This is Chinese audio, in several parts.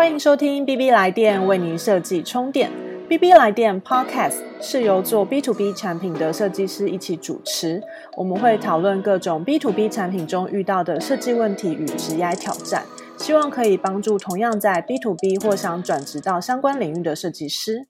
欢迎收听 B B 来电为您设计充电。B B 来电 Podcast 是由做 B to B 产品的设计师一起主持，我们会讨论各种 B to B 产品中遇到的设计问题与职业挑战，希望可以帮助同样在 B to B 或想转职到相关领域的设计师。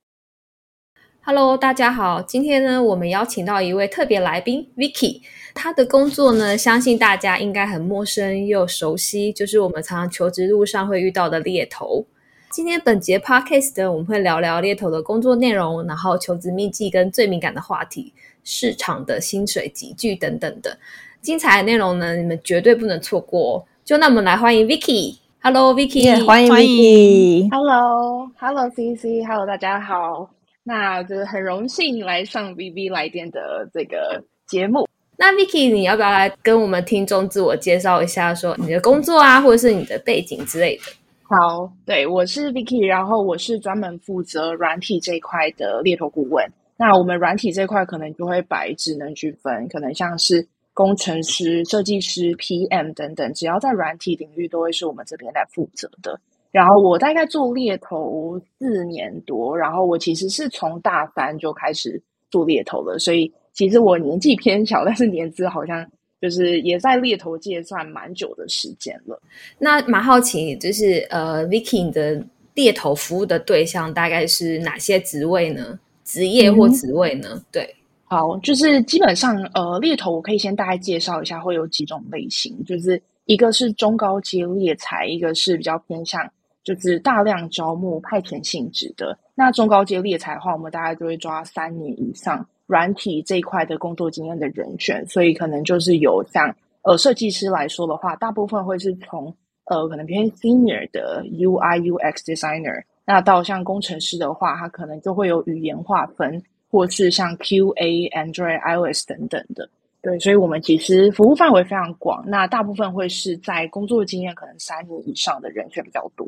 Hello，大家好，今天呢，我们邀请到一位特别来宾 Vicky，他的工作呢，相信大家应该很陌生又熟悉，就是我们常常求职路上会遇到的猎头。今天本节 Podcast 呢，我们会聊聊猎头的工作内容，然后求职秘籍跟最敏感的话题，市场的薪水集聚等等的精彩内容呢，你们绝对不能错过。就那我们来欢迎 Vicky。Hello，Vicky，欢迎 Vicky。Hello，Hello，CC，Hello，大家好。那就是很荣幸来上 V V 来电的这个节目。那 Vicky，你要不要来跟我们听众自我介绍一下，说你的工作啊，或者是你的背景之类的？好，对我是 Vicky，然后我是专门负责软体这一块的猎头顾问。那我们软体这块可能就会把职能区分，可能像是工程师、设计师、PM 等等，只要在软体领域，都会是我们这边来负责的。然后我大概做猎头四年多，然后我其实是从大三就开始做猎头了，所以其实我年纪偏小，但是年资好像就是也在猎头界算蛮久的时间了。那蛮好奇，就是呃，Vicky 的猎头服务的对象大概是哪些职位呢？职业或职位呢？对，好，就是基本上呃，猎头我可以先大概介绍一下，会有几种类型，就是一个是中高阶猎才，一个是比较偏向。就是大量招募派遣性质的，那中高阶猎才的话，我们大概就会抓三年以上软体这一块的工作经验的人选，所以可能就是有像呃设计师来说的话，大部分会是从呃可能偏 senior 的 UI UX designer，那到像工程师的话，他可能就会有语言划分，或是像 QA Android iOS 等等的。对，所以我们其实服务范围非常广，那大部分会是在工作经验可能三年以上的人选比较多。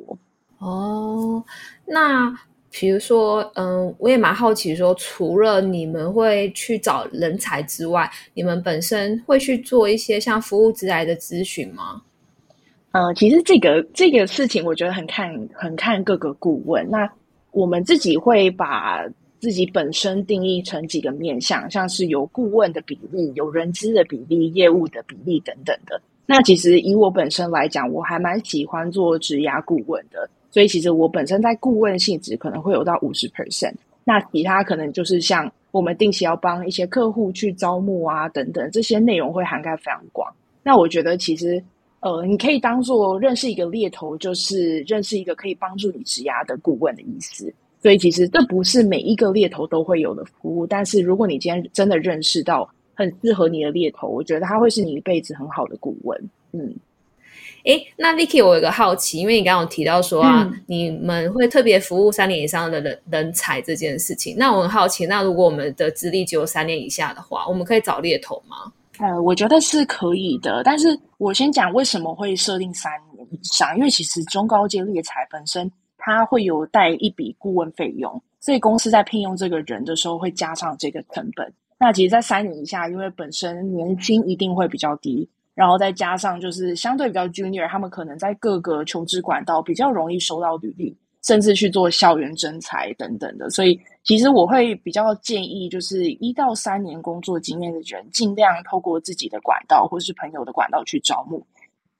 哦，那比如说，嗯，我也蛮好奇，说除了你们会去找人才之外，你们本身会去做一些像服务职来的咨询吗？呃，其实这个这个事情，我觉得很看很看各个顾问。那我们自己会把。自己本身定义成几个面向，像是有顾问的比例、有人资的比例、业务的比例等等的。那其实以我本身来讲，我还蛮喜欢做职涯顾问的，所以其实我本身在顾问性质可能会有到五十 percent。那其他可能就是像我们定期要帮一些客户去招募啊等等，这些内容会涵盖非常广。那我觉得其实呃，你可以当做认识一个猎头，就是认识一个可以帮助你职涯的顾问的意思。所以其实这不是每一个猎头都会有的服务，但是如果你今天真的认识到很适合你的猎头，我觉得他会是你一辈子很好的顾问。嗯，诶，那 Vicky，我有个好奇，因为你刚刚提到说啊，你们会特别服务三年以上的人人才这件事情，那我很好奇，那如果我们的资历只有三年以下的话，我们可以找猎头吗？呃，我觉得是可以的，但是我先讲为什么会设定三年以上，因为其实中高阶猎才本身。他会有带一笔顾问费用，所以公司在聘用这个人的时候会加上这个成本。那其实，在三年以下，因为本身年薪一定会比较低，然后再加上就是相对比较 junior，他们可能在各个求职管道比较容易收到履历，甚至去做校园征才等等的。所以，其实我会比较建议，就是一到三年工作经验的人，尽量透过自己的管道或是朋友的管道去招募。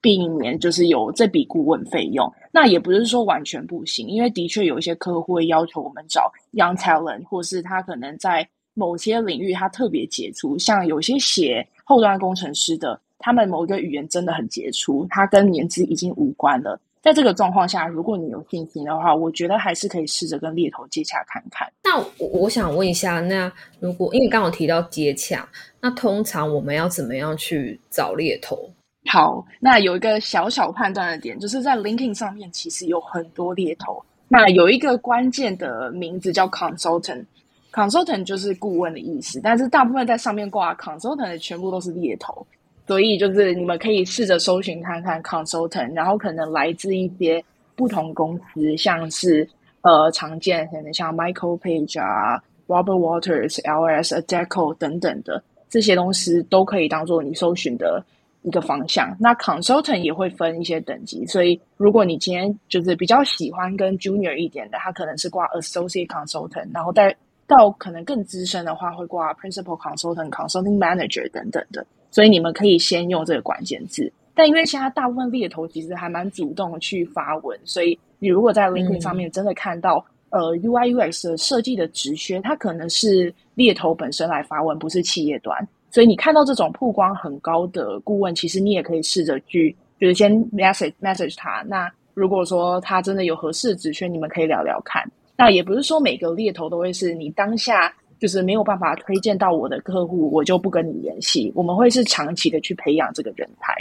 避免就是有这笔顾问费用，那也不是说完全不行，因为的确有一些客户会要求我们找 young talent，或是他可能在某些领域他特别杰出，像有些写后端工程师的，他们某一个语言真的很杰出，他跟年资已经无关了。在这个状况下，如果你有信心的话，我觉得还是可以试着跟猎头接洽看看。那我我想问一下，那如果因为刚刚提到接洽，那通常我们要怎么样去找猎头？好，那有一个小小判断的点，就是在 LinkedIn 上面其实有很多猎头。那有一个关键的名字叫 consultant，consultant 就是顾问的意思。但是大部分在上面挂 consultant 的全部都是猎头，所以就是你们可以试着搜寻看看 consultant，然后可能来自一些不同公司，像是呃常见可能像 Michael Page 啊、Robert Waters、LS、Adecco 等等的这些东西，都可以当做你搜寻的。一个方向。那 consultant 也会分一些等级，所以如果你今天就是比较喜欢跟 junior 一点的，他可能是挂 associate consultant，然后再到可能更资深的话，会挂 principal consultant、consulting manager 等等的。所以你们可以先用这个关键字。但因为现在大部分猎头其实还蛮主动去发文，所以你如果在 LinkedIn 上面真的看到呃 UI UX 的设计的职缺，它可能是猎头本身来发文，不是企业端。所以你看到这种曝光很高的顾问，其实你也可以试着去，就是先 message message 他。那如果说他真的有合适的职缺，你们可以聊聊看。那也不是说每个猎头都会是你当下就是没有办法推荐到我的客户，我就不跟你联系。我们会是长期的去培养这个人才。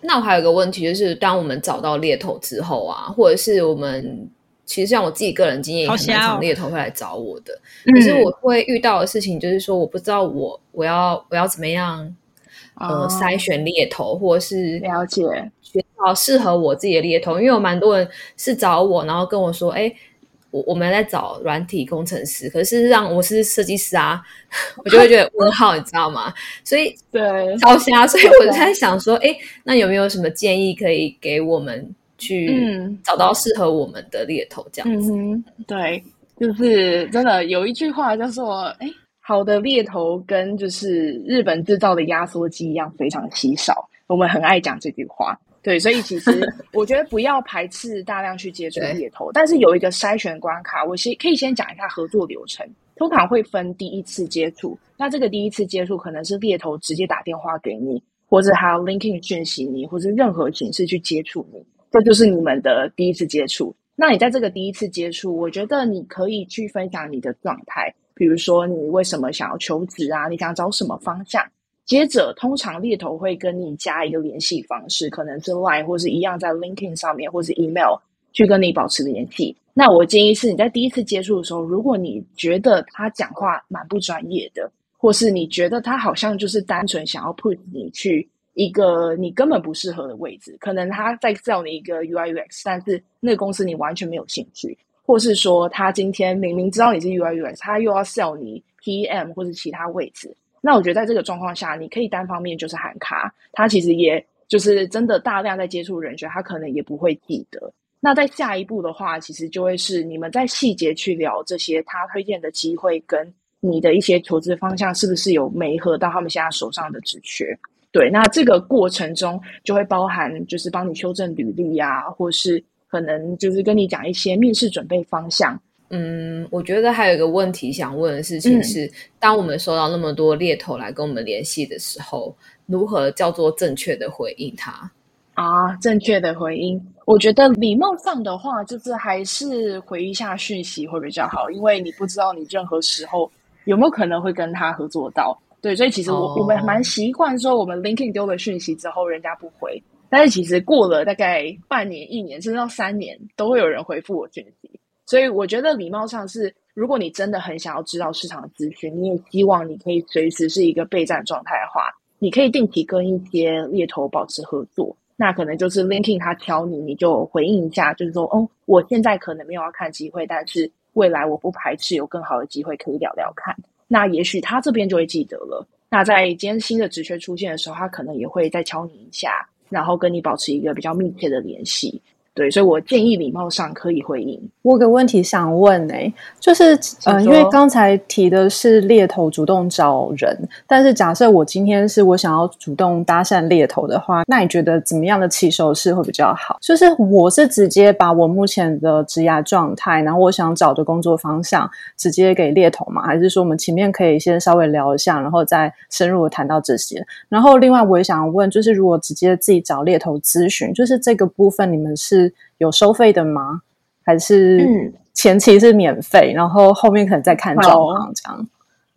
那我还有一个问题，就是当我们找到猎头之后啊，或者是我们其实像我自己个人经验，很常猎头会来找我的。可是我会遇到的事情，就是说我不知道我我要我要怎么样呃筛选猎头，或者是了解选到适合我自己的猎头，因为有蛮多人是找我，然后跟我说，哎。我我们在找软体工程师，可是让我是设计师啊，我就会觉得问号，你知道吗？所以对超瞎，所以我在想说，哎，那有没有什么建议可以给我们去找到适合我们的猎头？这样子，对，就是真的有一句话叫做，哎，好的猎头跟就是日本制造的压缩机一样非常稀少，我们很爱讲这句话。对，所以其实我觉得不要排斥大量去接触猎头，但是有一个筛选关卡。我先可以先讲一下合作流程，通常会分第一次接触。那这个第一次接触可能是猎头直接打电话给你，或者还有 LinkedIn 讯息你，或者任何形式去接触你，这就是你们的第一次接触。那你在这个第一次接触，我觉得你可以去分享你的状态，比如说你为什么想要求职啊，你想找什么方向。接着，通常猎头会跟你加一个联系方式，可能是 Line 或是一样在 LinkedIn 上面，或是 Email 去跟你保持联系。那我建议是你在第一次接触的时候，如果你觉得他讲话蛮不专业的，或是你觉得他好像就是单纯想要 put 你去一个你根本不适合的位置，可能他在 sell 你一个 UI UX，但是那个公司你完全没有兴趣，或是说他今天明明知道你是 UI UX，他又要 sell 你 PM 或是其他位置。那我觉得在这个状况下，你可以单方面就是喊卡，他其实也就是真的大量在接触人选，他可能也不会记得。那在下一步的话，其实就会是你们在细节去聊这些他推荐的机会跟你的一些投资方向是不是有没合到他们现在手上的职缺。对，那这个过程中就会包含就是帮你修正履历呀，或是可能就是跟你讲一些面试准备方向。嗯，我觉得还有一个问题想问的事情是，当我们收到那么多猎头来跟我们联系的时候，如何叫做正确的回应他？啊，正确的回应，我觉得礼貌上的话，就是还是回一下讯息会比较好，因为你不知道你任何时候有没有可能会跟他合作到。对，所以其实我我们蛮习惯说，我们 LinkedIn 丢了讯息之后，人家不回，但是其实过了大概半年、一年，甚至到三年，都会有人回复我讯息。所以我觉得礼貌上是，如果你真的很想要知道市场资讯，你也希望你可以随时是一个备战状态的话，你可以定期跟一些猎头保持合作。那可能就是 LinkedIn 他挑你，你就回应一下，就是说，哦，我现在可能没有要看机会，但是未来我不排斥有更好的机会可以聊聊看。那也许他这边就会记得了。那在今天新的职缺出现的时候，他可能也会再敲你一下，然后跟你保持一个比较密切的联系。对，所以我建议礼貌上可以回应。我有个问题想问哎，就是呃，因为刚才提的是猎头主动找人，但是假设我今天是我想要主动搭讪猎头的话，那你觉得怎么样的起手式会比较好？就是我是直接把我目前的职涯状态，然后我想找的工作方向直接给猎头吗？还是说我们前面可以先稍微聊一下，然后再深入的谈到这些？然后另外我也想问，就是如果直接自己找猎头咨询，就是这个部分你们是？有收费的吗？还是前期是免费，然后后面可能再看状况这样？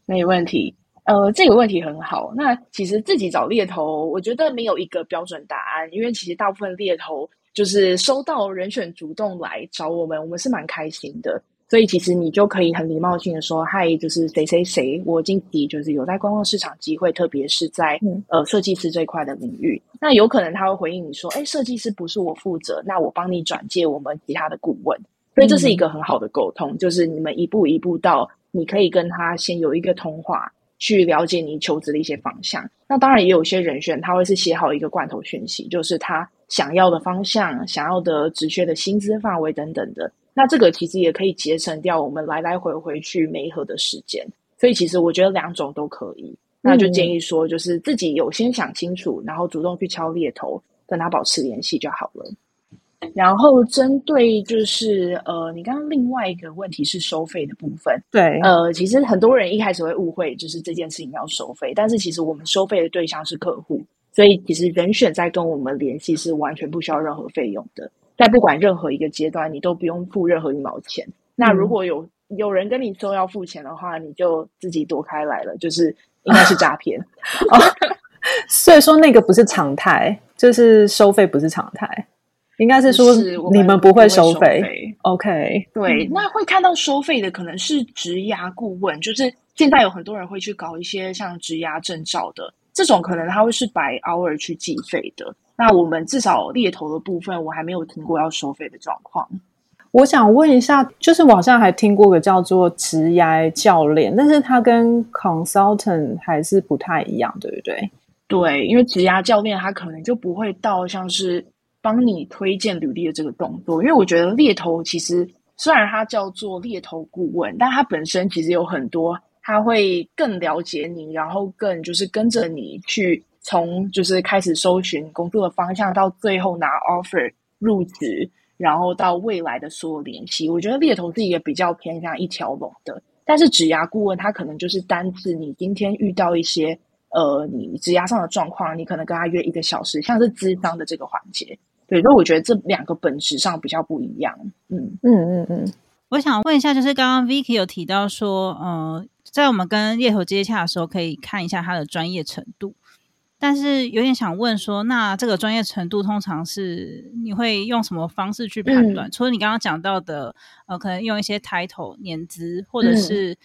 没问题。呃，这个问题很好。那其实自己找猎头，我觉得没有一个标准答案，因为其实大部分猎头就是收到人选主动来找我们，我们是蛮开心的。所以其实你就可以很礼貌性的说：“嗨，就是谁谁谁，我近期就是有在观望市场机会，特别是在嗯呃设计师这一块的领域。那有可能他会回应你说：‘哎，设计师不是我负责，那我帮你转介我们其他的顾问。’所以这是一个很好的沟通，就是你们一步一步到，你可以跟他先有一个通话，去了解你求职的一些方向。那当然也有些人选，他会是写好一个罐头讯息，就是他想要的方向、想要的职缺的薪资范围等等的。那这个其实也可以节省掉我们来来回回去媒合的时间。所以其实我觉得两种都可以。那就建议说，就是自己有先想清楚，然后主动去敲猎头，跟他保持联系就好了。然后针对就是呃，你刚刚另外一个问题是收费的部分，对，呃，其实很多人一开始会误会，就是这件事情要收费，但是其实我们收费的对象是客户，所以其实人选在跟我们联系是完全不需要任何费用的，在不管任何一个阶段，你都不用付任何一毛钱。那如果有有人跟你说要付钱的话，你就自己躲开来了，就是应该是诈骗。哦所以说那个不是常态，就是收费不是常态。应该是说你们不会收费，OK？对，那会看到收费的可能是职涯顾问，就是现在有很多人会去搞一些像职涯证照的这种，可能他会是白 hour 去计费的。那我们至少猎头的部分，我还没有听过要收费的状况。我想问一下，就是网上还听过个叫做职涯教练，但是他跟 consultant 还是不太一样，对不对？对，因为职涯教练他可能就不会到像是。帮你推荐履历的这个动作，因为我觉得猎头其实虽然它叫做猎头顾问，但它本身其实有很多，他会更了解你，然后更就是跟着你去从就是开始搜寻工作的方向，到最后拿 offer 入职，然后到未来的所有联系。我觉得猎头是一个比较偏向一条龙的，但是职涯顾问他可能就是单次你今天遇到一些呃你职压上的状况，你可能跟他约一个小时，像是咨商的这个环节。对，所以我觉得这两个本质上比较不一样。嗯嗯嗯嗯，我想问一下，就是刚刚 Vicky 有提到说，呃，在我们跟猎头接洽的时候，可以看一下他的专业程度。但是有点想问说，那这个专业程度通常是你会用什么方式去判断？除了你刚刚讲到的，呃，可能用一些 title 年资，或者是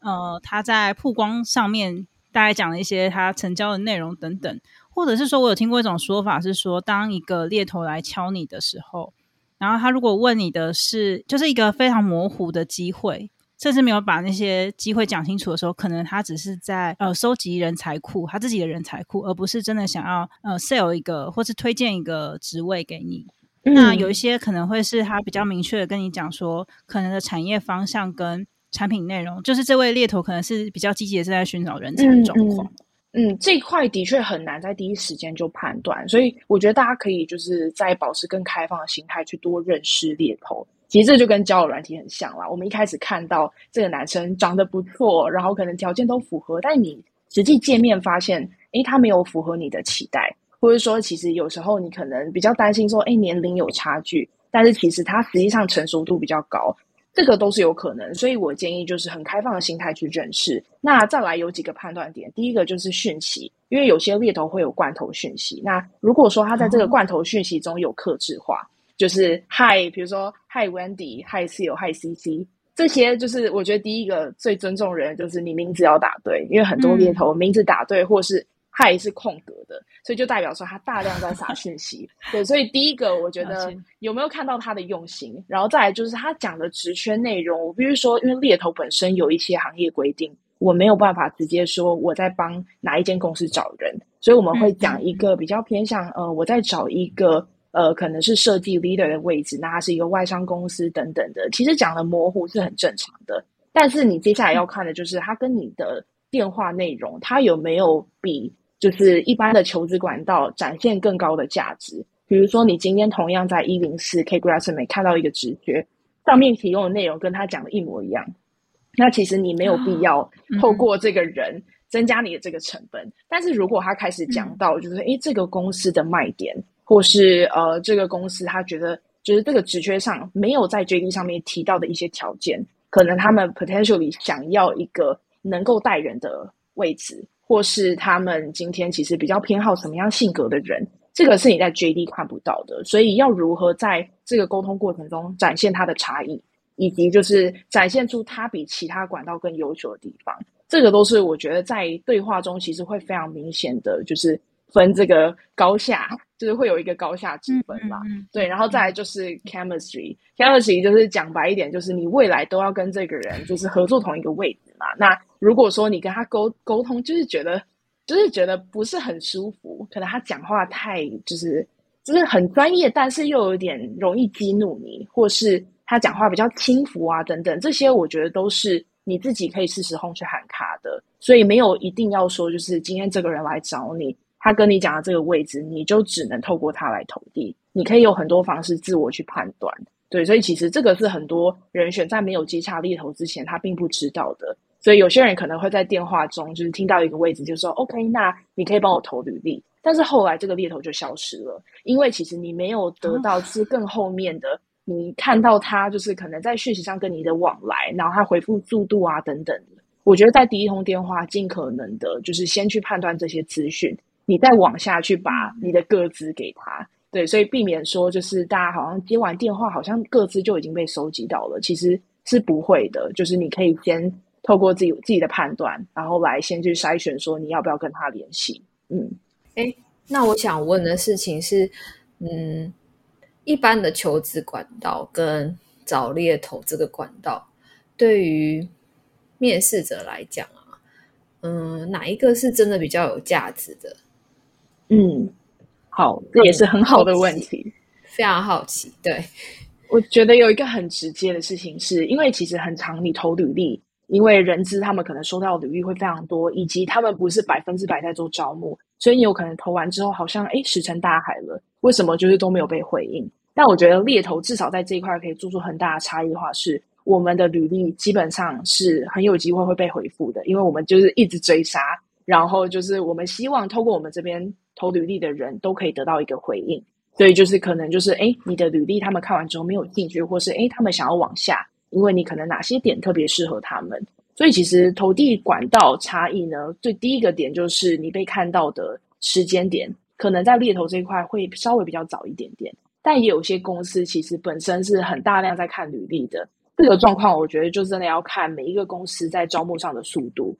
呃他在曝光上面大概讲了一些他成交的内容等等。或者是说，我有听过一种说法，是说，当一个猎头来敲你的时候，然后他如果问你的是，就是一个非常模糊的机会，甚至没有把那些机会讲清楚的时候，可能他只是在呃收集人才库，他自己的人才库，而不是真的想要呃 sell 一个或是推荐一个职位给你。那有一些可能会是他比较明确的跟你讲说，可能的产业方向跟产品内容，就是这位猎头可能是比较积极的在寻找人才的状况。嗯，这块的确很难在第一时间就判断，所以我觉得大家可以就是在保持更开放的心态去多认识猎头。其实这就跟交友软体很像啦。我们一开始看到这个男生长得不错，然后可能条件都符合，但你实际见面发现，诶，他没有符合你的期待，或者说其实有时候你可能比较担心说，诶，年龄有差距，但是其实他实际上成熟度比较高。这个都是有可能，所以我建议就是很开放的心态去认识。那再来有几个判断点，第一个就是讯息，因为有些猎头会有罐头讯息。那如果说他在这个罐头讯息中有克制化，就是嗨，比如说嗨 Wendy，嗨 C 友，嗨 CC，这些就是我觉得第一个最尊重人就是你名字要打对，因为很多猎头名字打对或是。嗨是空格的，所以就代表说他大量在撒讯息。对，所以第一个我觉得有没有看到他的用心，然后再来就是他讲的职缺内容。我必须说，因为猎头本身有一些行业规定，我没有办法直接说我在帮哪一间公司找人，所以我们会讲一个比较偏向呃，我在找一个呃，可能是设计 leader 的位置，那他是一个外商公司等等的。其实讲的模糊是很正常的，但是你接下来要看的就是他跟你的电话内容，他有没有比。就是一般的求职管道展现更高的价值，比如说你今天同样在一零四 K Grass 没看到一个直觉，上面提供的内容跟他讲的一模一样，那其实你没有必要透过这个人增加你的这个成本。但是如果他开始讲到就是诶这个公司的卖点，或是呃这个公司他觉得就是这个职缺上没有在 JD 上面提到的一些条件，可能他们 potentially 想要一个能够带人的位置。或是他们今天其实比较偏好什么样性格的人，这个是你在 JD 看不到的，所以要如何在这个沟通过程中展现他的差异，以及就是展现出他比其他管道更优秀的地方，这个都是我觉得在对话中其实会非常明显的，就是分这个高下，就是会有一个高下之分嘛。对，然后再来就是 chemistry，chemistry 就是讲白一点，就是你未来都要跟这个人就是合作同一个位置嘛。那如果说你跟他沟沟通，就是觉得就是觉得不是很舒服，可能他讲话太就是就是很专业，但是又有点容易激怒你，或是他讲话比较轻浮啊等等，这些我觉得都是。你自己可以适时轰去喊卡的，所以没有一定要说，就是今天这个人来找你，他跟你讲的这个位置，你就只能透过他来投递。你可以有很多方式自我去判断，对，所以其实这个是很多人选在没有接洽猎头之前，他并不知道的。所以有些人可能会在电话中就是听到一个位置，就说 OK，那你可以帮我投履历，但是后来这个猎头就消失了，因为其实你没有得到是更后面的。你看到他就是可能在讯息上跟你的往来，然后他回复速度啊等等我觉得在第一通电话尽可能的就是先去判断这些资讯，你再往下去把你的个资给他。对，所以避免说就是大家好像接完电话，好像各自就已经被收集到了，其实是不会的。就是你可以先透过自己自己的判断，然后来先去筛选说你要不要跟他联系。嗯，哎，那我想问的事情是，嗯。一般的求职管道跟找猎头这个管道，对于面试者来讲啊，嗯，哪一个是真的比较有价值的？嗯，好，这也是很好的问题，非常好奇。对，我觉得有一个很直接的事情，是因为其实很长，你投履历，因为人资他们可能收到履历会非常多，以及他们不是百分之百在做招募，所以你有可能投完之后，好像哎石沉大海了。为什么就是都没有被回应？但我觉得猎头至少在这一块可以做出很大的差异化，是我们的履历基本上是很有机会会被回复的，因为我们就是一直追杀，然后就是我们希望透过我们这边投履历的人都可以得到一个回应，所以就是可能就是哎，你的履历他们看完之后没有兴趣，或是哎他们想要往下，因为你可能哪些点特别适合他们，所以其实投递管道差异呢，最第一个点就是你被看到的时间点，可能在猎头这一块会稍微比较早一点点。但也有些公司其实本身是很大量在看履历的，这个状况我觉得就真的要看每一个公司在招募上的速度，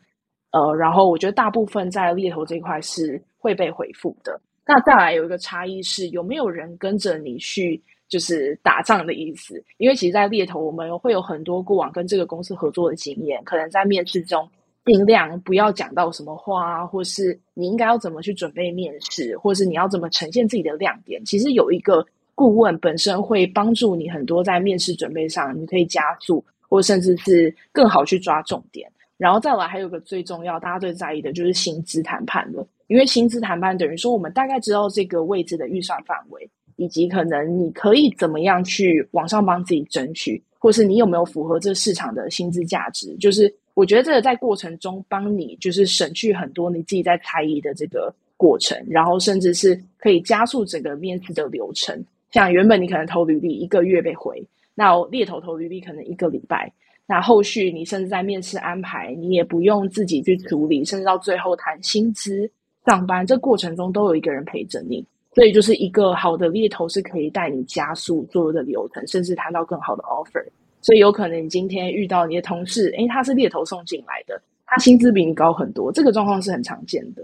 呃，然后我觉得大部分在猎头这块是会被回复的。那再来有一个差异是有没有人跟着你去就是打仗的意思，因为其实，在猎头我们会有很多过往跟这个公司合作的经验，可能在面试中尽量不要讲到什么话，或是你应该要怎么去准备面试，或是你要怎么呈现自己的亮点，其实有一个。顾问本身会帮助你很多，在面试准备上，你可以加速，或甚至是更好去抓重点。然后再来，还有个最重要，大家最在意的就是薪资谈判了。因为薪资谈判等于说，我们大概知道这个位置的预算范围，以及可能你可以怎么样去往上帮自己争取，或是你有没有符合这市场的薪资价值。就是我觉得这个在过程中帮你就是省去很多你自己在猜疑的这个过程，然后甚至是可以加速整个面试的流程。像原本你可能投履历一个月被回，那猎头投履历可能一个礼拜，那后续你甚至在面试安排，你也不用自己去处理，甚至到最后谈薪资、上班，这过程中都有一个人陪着你，所以就是一个好的猎头是可以带你加速做的流程，甚至谈到更好的 offer。所以有可能你今天遇到你的同事，诶，他是猎头送进来的，他薪资比你高很多，这个状况是很常见的。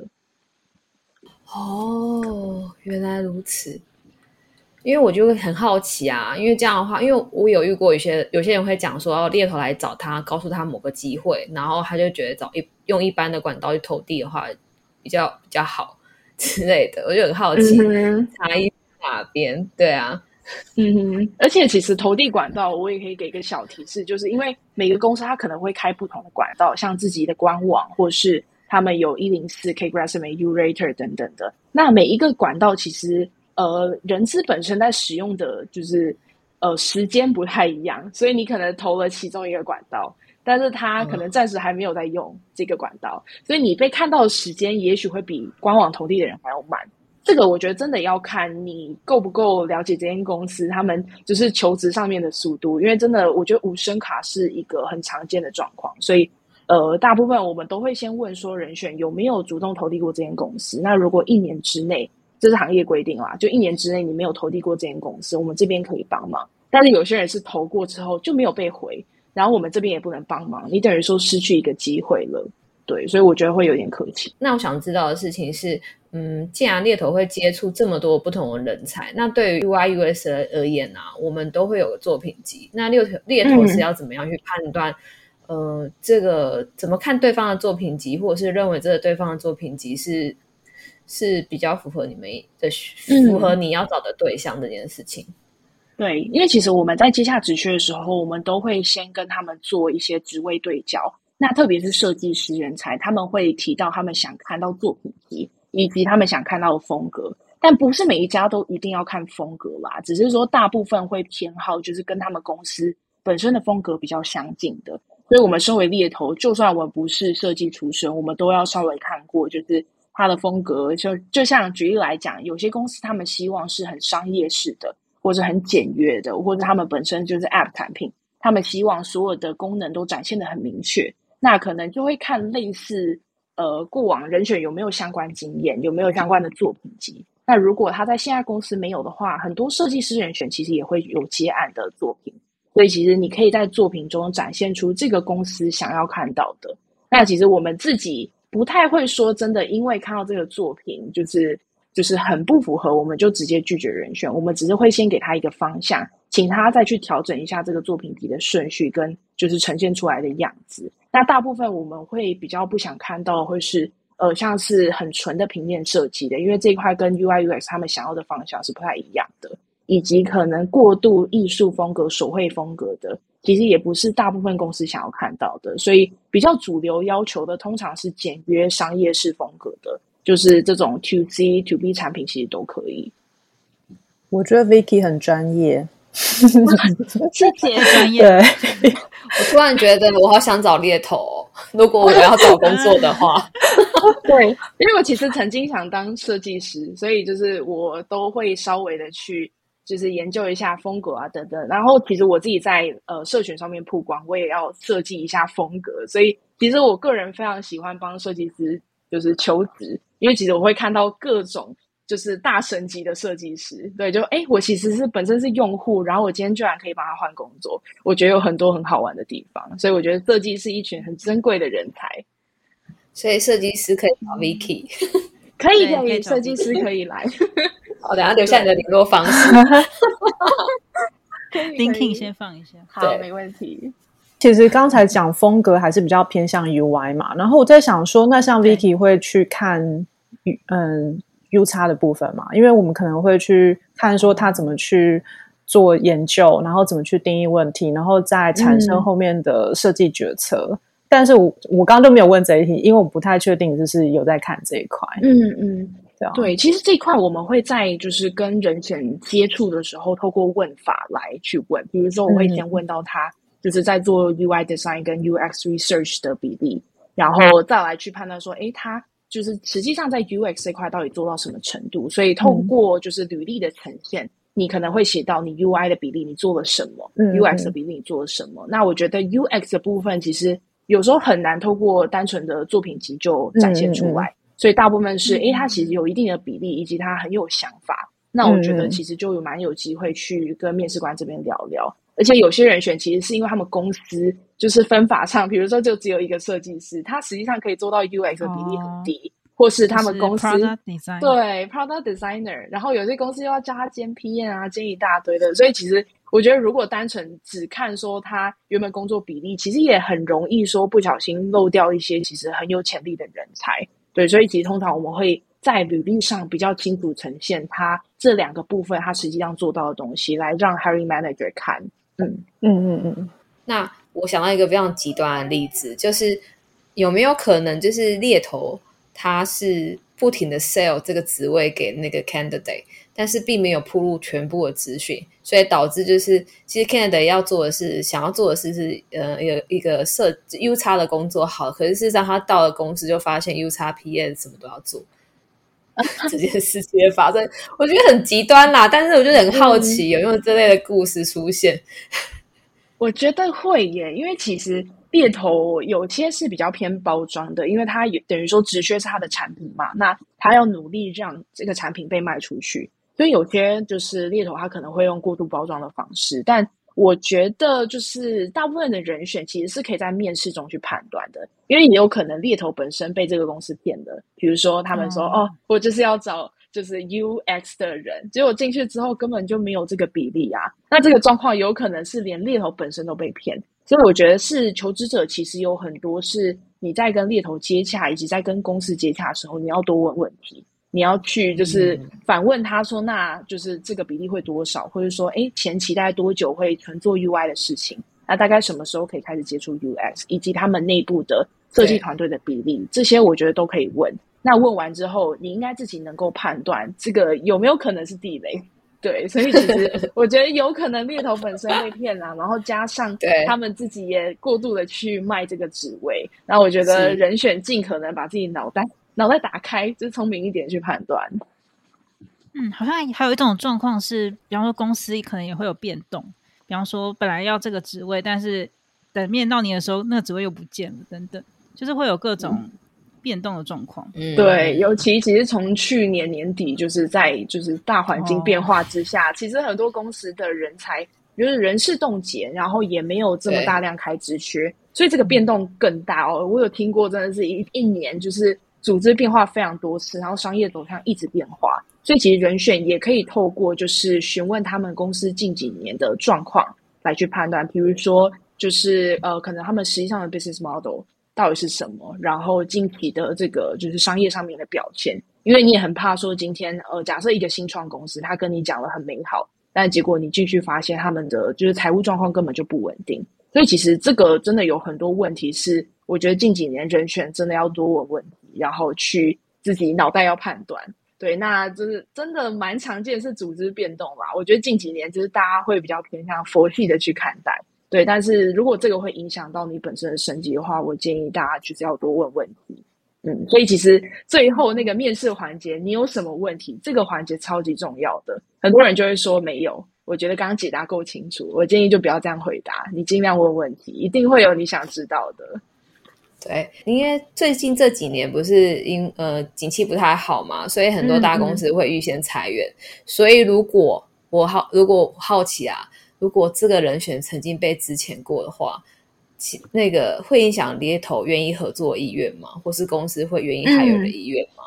哦，原来如此。因为我就会很好奇啊，因为这样的话，因为我有遇过有些有些人会讲说，哦，猎头来找他，告诉他某个机会，然后他就觉得找一用一般的管道去投递的话，比较比较好 之类的，我就很好奇差异哪边？对啊，嗯哼，而且其实投递管道，我也可以给个小提示，就是因为每个公司它可能会开不同的管道，像自己的官网，或是他们有一零四 K Resume U Rater 等等的，那每一个管道其实。呃，人资本身在使用的就是呃时间不太一样，所以你可能投了其中一个管道，但是他可能暂时还没有在用这个管道，所以你被看到的时间也许会比官网投递的人还要慢。这个我觉得真的要看你够不够了解这间公司，他们就是求职上面的速度，因为真的我觉得无声卡是一个很常见的状况，所以呃大部分我们都会先问说人选有没有主动投递过这间公司，那如果一年之内。这是行业规定啦，就一年之内你没有投递过这间公司，我们这边可以帮忙。但是有些人是投过之后就没有被回，然后我们这边也不能帮忙，你等于说失去一个机会了。对，所以我觉得会有点可惜。那我想知道的事情是，嗯，既然猎头会接触这么多不同的人才，那对于 UI US 而言啊，我们都会有个作品集。那猎头猎头是要怎么样去判断？呃，这个怎么看对方的作品集，或者是认为这个对方的作品集是是比较符合你们的符合你要找的对象这件事情？对，因为其实我们在接下职缺的时候，我们都会先跟他们做一些职位对焦。那特别是设计师人才，他们会提到他们想看到作品集。以及他们想看到的风格，但不是每一家都一定要看风格啦，只是说大部分会偏好就是跟他们公司本身的风格比较相近的。所以，我们身为猎头，就算我们不是设计出身，我们都要稍微看过，就是他的风格。就就像举例来讲，有些公司他们希望是很商业式的，或者很简约的，或者他们本身就是 App 产品，他们希望所有的功能都展现的很明确，那可能就会看类似。呃，过往人选有没有相关经验，有没有相关的作品集？那如果他在现在公司没有的话，很多设计师人选其实也会有接案的作品。所以其实你可以在作品中展现出这个公司想要看到的。那其实我们自己不太会说真的，因为看到这个作品就是就是很不符合，我们就直接拒绝人选。我们只是会先给他一个方向，请他再去调整一下这个作品集的顺序跟就是呈现出来的样子。那大部分我们会比较不想看到，会是呃，像是很纯的平面设计的，因为这一块跟 UI UX 他们想要的方向是不太一样的，以及可能过度艺术风格、手绘风格的，其实也不是大部分公司想要看到的。所以比较主流要求的，通常是简约商业式风格的，就是这种 To C To B 产品，其实都可以。我觉得 Vicky 很专业。谢谢专业。对，我突然觉得我好想找猎头。如果我要找工作的话，对，因为我其实曾经想当设计师，所以就是我都会稍微的去就是研究一下风格啊等等。然后其实我自己在呃社群上面曝光，我也要设计一下风格。所以其实我个人非常喜欢帮设计师就是求职，因为其实我会看到各种。就是大神级的设计师，对，就哎，我其实是本身是用户，然后我今天居然可以帮他换工作，我觉得有很多很好玩的地方，所以我觉得设计是一群很珍贵的人才，所以设计师可以找 Vicky，可以可以，设计师可以来，好，等下留下你的联络方式，LinkedIn 先放一下，好，没问题。其实刚才讲风格还是比较偏向 UI 嘛，然后我在想说，那像 Vicky 会去看，嗯。U 差的部分嘛，因为我们可能会去看说他怎么去做研究，然后怎么去定义问题，然后再产生后面的设计决策。但是我我刚刚就没有问这一题，因为我不太确定就是有在看这一块。嗯嗯，对啊，对，其实这一块我们会在就是跟人选接触的时候，透过问法来去问。比如说，我会先问到他就是在做 UI design 跟 UX research 的比例，然后再来去判断说，哎，他。就是实际上在 UX 这块到底做到什么程度？所以透过就是履历的呈现，你可能会写到你 UI 的比例你做了什么，UX 的比例你做了什么。那我觉得 UX 的部分其实有时候很难透过单纯的作品集就展现出来，所以大部分是诶，他其实有一定的比例，以及他很有想法。那我觉得其实就有蛮有机会去跟面试官这边聊聊。而且有些人选其实是因为他们公司就是分法上，比如说就只有一个设计师，他实际上可以做到 UX 的比例很低，或是他们公司对 product designer，然后有些公司又要加他兼 PM 啊，兼一大堆的，所以其实我觉得如果单纯只看说他原本工作比例，其实也很容易说不小心漏掉一些其实很有潜力的人才。对，所以其实通常我们会在履历上比较清楚呈现他这两个部分他实际上做到的东西，来让 hiring manager 看。嗯嗯嗯嗯，那我想到一个非常极端的例子，就是有没有可能，就是猎头他是不停的 sell 这个职位给那个 candidate，但是并没有铺入全部的资讯，所以导致就是其实 candidate 要做的是想要做的事是呃有一个设 U 差的工作好，可是事实上他到了公司就发现 U 差 PM 什么都要做。这件事情的发生，我觉得很极端啦。但是我就很好奇，有没有这类的故事出现？我觉得会耶，因为其实猎头有些是比较偏包装的，因为它等于说直缺是它的产品嘛，那他要努力让这个产品被卖出去，所以有些就是猎头他可能会用过度包装的方式。但我觉得就是大部分的人选其实是可以在面试中去判断的，因为也有可能猎头本身被这个公司骗的。比如说，他们说：“哦，我就是要找就是 UX 的人，结果进去之后根本就没有这个比例啊。”那这个状况有可能是连猎头本身都被骗。所以我觉得是求职者其实有很多是你在跟猎头接洽，以及在跟公司接洽的时候，你要多问问题。你要去就是反问他说，那就是这个比例会多少，或者说，哎，前期大概多久会纯做 UI 的事情？那大概什么时候可以开始接触 UX，以及他们内部的设计团队的比例，这些我觉得都可以问。那问完之后，你应该自己能够判断这个有没有可能是地雷。对，所以其实 我觉得有可能猎头本身被骗了，然后加上他们自己也过度的去卖这个职位，那我觉得人选尽可能把自己脑袋。脑袋打开，就是聪明一点去判断。嗯，好像还有一种状况是，比方说公司可能也会有变动，比方说本来要这个职位，但是等面到你的时候，那个职位又不见了，等等，就是会有各种变动的状况。嗯，对，尤其其实从去年年底，就是在就是大环境变化之下，其实很多公司的人才就是人事冻结，然后也没有这么大量开职缺，所以这个变动更大哦。我有听过，真的是一一年就是。组织变化非常多次，然后商业走向一直变化，所以其实人选也可以透过就是询问他们公司近几年的状况来去判断，比如说就是呃，可能他们实际上的 business model 到底是什么，然后近期的这个就是商业上面的表现，因为你也很怕说今天呃，假设一个新创公司他跟你讲了很美好，但结果你继续发现他们的就是财务状况根本就不稳定，所以其实这个真的有很多问题是，我觉得近几年人选真的要多问问。然后去自己脑袋要判断，对，那就是真的蛮常见是组织变动吧。我觉得近几年就是大家会比较偏向佛系的去看待，对。但是如果这个会影响到你本身的升级的话，我建议大家就是要多问问题。嗯，所以其实最后那个面试环节，你有什么问题？这个环节超级重要的，很多人就会说没有。我觉得刚刚解答够清楚，我建议就不要这样回答，你尽量问问题，一定会有你想知道的。对，因为最近这几年不是因呃景气不太好嘛，所以很多大公司会预先裁员。所以如果我好，如果好奇啊，如果这个人选曾经被之前过的话，其那个会影响猎头愿意合作意愿吗？或是公司会愿意还有的意愿吗？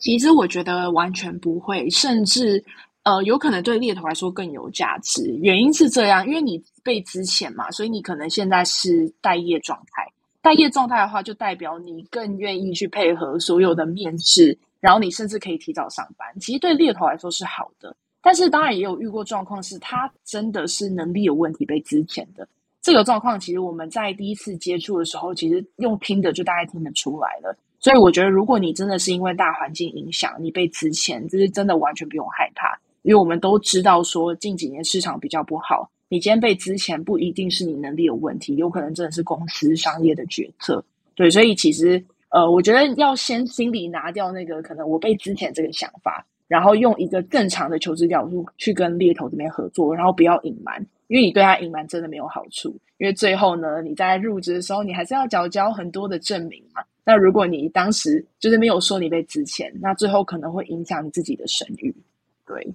其实我觉得完全不会，甚至呃有可能对猎头来说更有价值。原因是这样，因为你被之前嘛，所以你可能现在是待业状态。待业状态的话，就代表你更愿意去配合所有的面试，然后你甚至可以提早上班。其实对猎头来说是好的，但是当然也有遇过状况，是他真的是能力有问题被资遣的。这个状况其实我们在第一次接触的时候，其实用听的就大概听得出来了。所以我觉得，如果你真的是因为大环境影响你被资遣，这是真的完全不用害怕，因为我们都知道说近几年市场比较不好。你今天被之前不一定是你能力有问题，有可能真的是公司商业的决策。对，所以其实呃，我觉得要先心里拿掉那个可能我被之前这个想法，然后用一个正常的求职角度去跟猎头这边合作，然后不要隐瞒，因为你对他隐瞒真的没有好处。因为最后呢，你在入职的时候，你还是要缴交很多的证明嘛。那如果你当时就是没有说你被之前，那最后可能会影响你自己的声誉。对。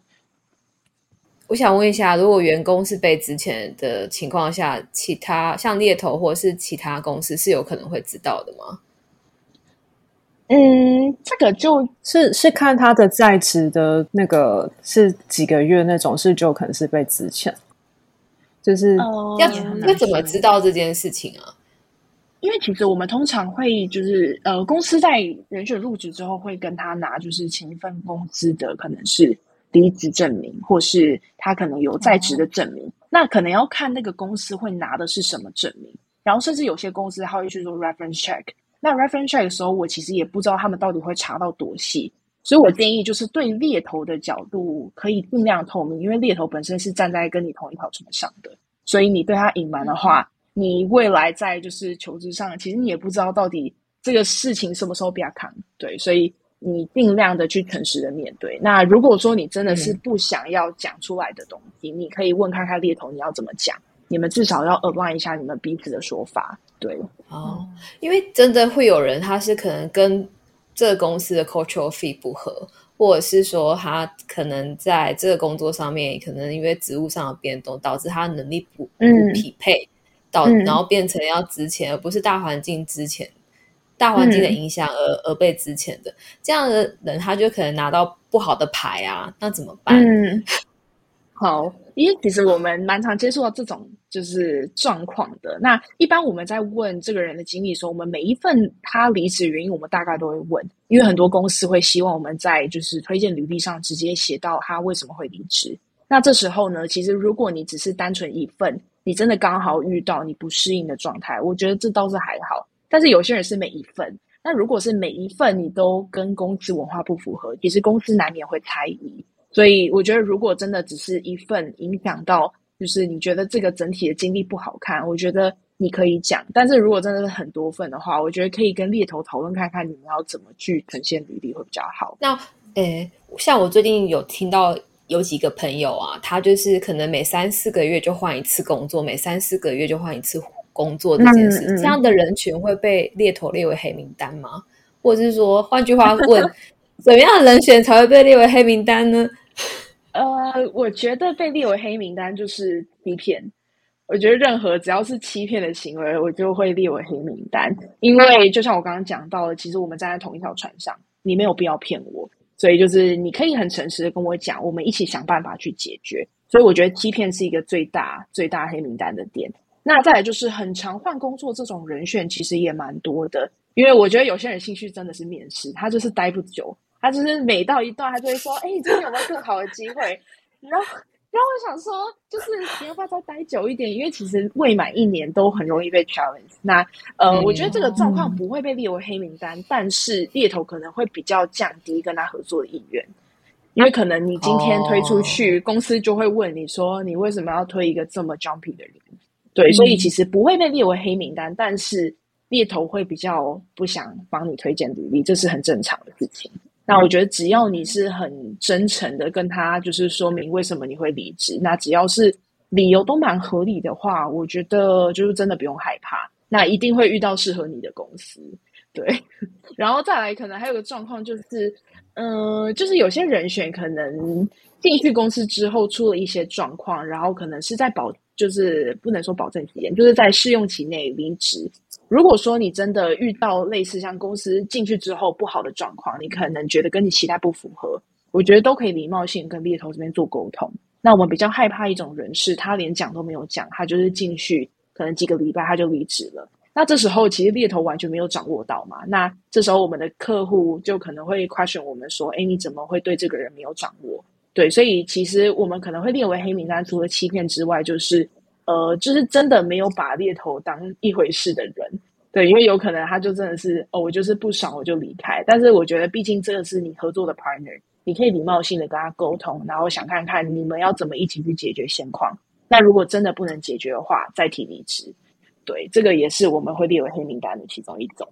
我想问一下，如果员工是被之前的情况下，其他像猎头或者是其他公司是有可能会知道的吗？嗯，这个就是是看他的在职的那个是几个月那种，是就可能是被之前，就是要要怎么知道这件事情啊？因为其实我们通常会就是呃，公司在人选入职之后会跟他拿就是前一份工资的可能是。离职证明，或是他可能有在职的证明，那可能要看那个公司会拿的是什么证明。然后，甚至有些公司他会去做 reference check。那 reference check 的时候，我其实也不知道他们到底会查到多细。所以我建议就是对猎头的角度，可以尽量透明，因为猎头本身是站在跟你同一条船上的。所以你对他隐瞒的话，你未来在就是求职上，其实你也不知道到底这个事情什么时候被他扛。对，所以。你尽量的去诚实的面对。那如果说你真的是不想要讲出来的东西，你可以问看看猎头你要怎么讲。你们至少要 align 一下你们彼此的说法。对，哦，因为真的会有人他是可能跟这个公司的 cultural fit 不合，或者是说他可能在这个工作上面，可能因为职务上的变动，导致他能力不不匹配，导然后变成要值钱，而不是大环境值钱，大环境的影响而而被值钱的这样的人，他就可能拿到不好的牌啊，那怎么办？嗯 好，因为其实我们蛮常接触到这种就是状况的。那一般我们在问这个人的经历的时候，我们每一份他离职原因，我们大概都会问，因为很多公司会希望我们在就是推荐履历上直接写到他为什么会离职。那这时候呢，其实如果你只是单纯一份，你真的刚好遇到你不适应的状态，我觉得这倒是还好。但是有些人是每一份，那如果是每一份你都跟公司文化不符合，其实公司难免会猜疑。所以我觉得，如果真的只是一份影响到，就是你觉得这个整体的经历不好看，我觉得你可以讲。但是如果真的是很多份的话，我觉得可以跟猎头讨论看看，你们要怎么去呈现履历会比较好。那，诶，像我最近有听到有几个朋友啊，他就是可能每三四个月就换一次工作，每三四个月就换一次工作这件事，这样的人群会被猎头列为黑名单吗？或者是说，换句话问，怎么样的人选才会被列为黑名单呢？呃，我觉得被列为黑名单就是欺骗。我觉得任何只要是欺骗的行为，我就会列为黑名单。因为就像我刚刚讲到的，其实我们站在同一条船上，你没有必要骗我。所以就是你可以很诚实的跟我讲，我们一起想办法去解决。所以我觉得欺骗是一个最大最大黑名单的点。那再来就是很常换工作这种人选，其实也蛮多的。因为我觉得有些人兴趣真的是面试，他就是待不久。他就是每到一段，他就会说：“哎，这边有没有更好的机会？”然后，然后我想说，就是你要不要再待久一点？因为其实未满一年都很容易被 challenge。那呃，我觉得这个状况不会被列为黑名单，但是猎头可能会比较降低跟他合作的意愿，因为可能你今天推出去，公司就会问你说：“你为什么要推一个这么 jumpy 的人？”对，所以其实不会被列为黑名单，但是猎头会比较不想帮你推荐履历，这是很正常的事情。那我觉得，只要你是很真诚的跟他，就是说明为什么你会离职，那只要是理由都蛮合理的话，我觉得就是真的不用害怕。那一定会遇到适合你的公司，对。然后再来，可能还有个状况就是，嗯，就是有些人选可能进去公司之后出了一些状况，然后可能是在保，就是不能说保证期间，就是在试用期内离职。如果说你真的遇到类似像公司进去之后不好的状况，你可能觉得跟你期待不符合，我觉得都可以礼貌性跟猎头这边做沟通。那我们比较害怕一种人是，他连讲都没有讲，他就是进去可能几个礼拜他就离职了。那这时候其实猎头完全没有掌握到嘛？那这时候我们的客户就可能会 question 我们说：“哎，你怎么会对这个人没有掌握？”对，所以其实我们可能会列为黑名单，除了欺骗之外，就是。呃，就是真的没有把猎头当一回事的人，对，因为有可能他就真的是哦，我就是不爽我就离开。但是我觉得，毕竟这个是你合作的 partner，你可以礼貌性的跟他沟通，然后想看看你们要怎么一起去解决现况。那如果真的不能解决的话，再提离职。对，这个也是我们会列为黑名单的其中一种。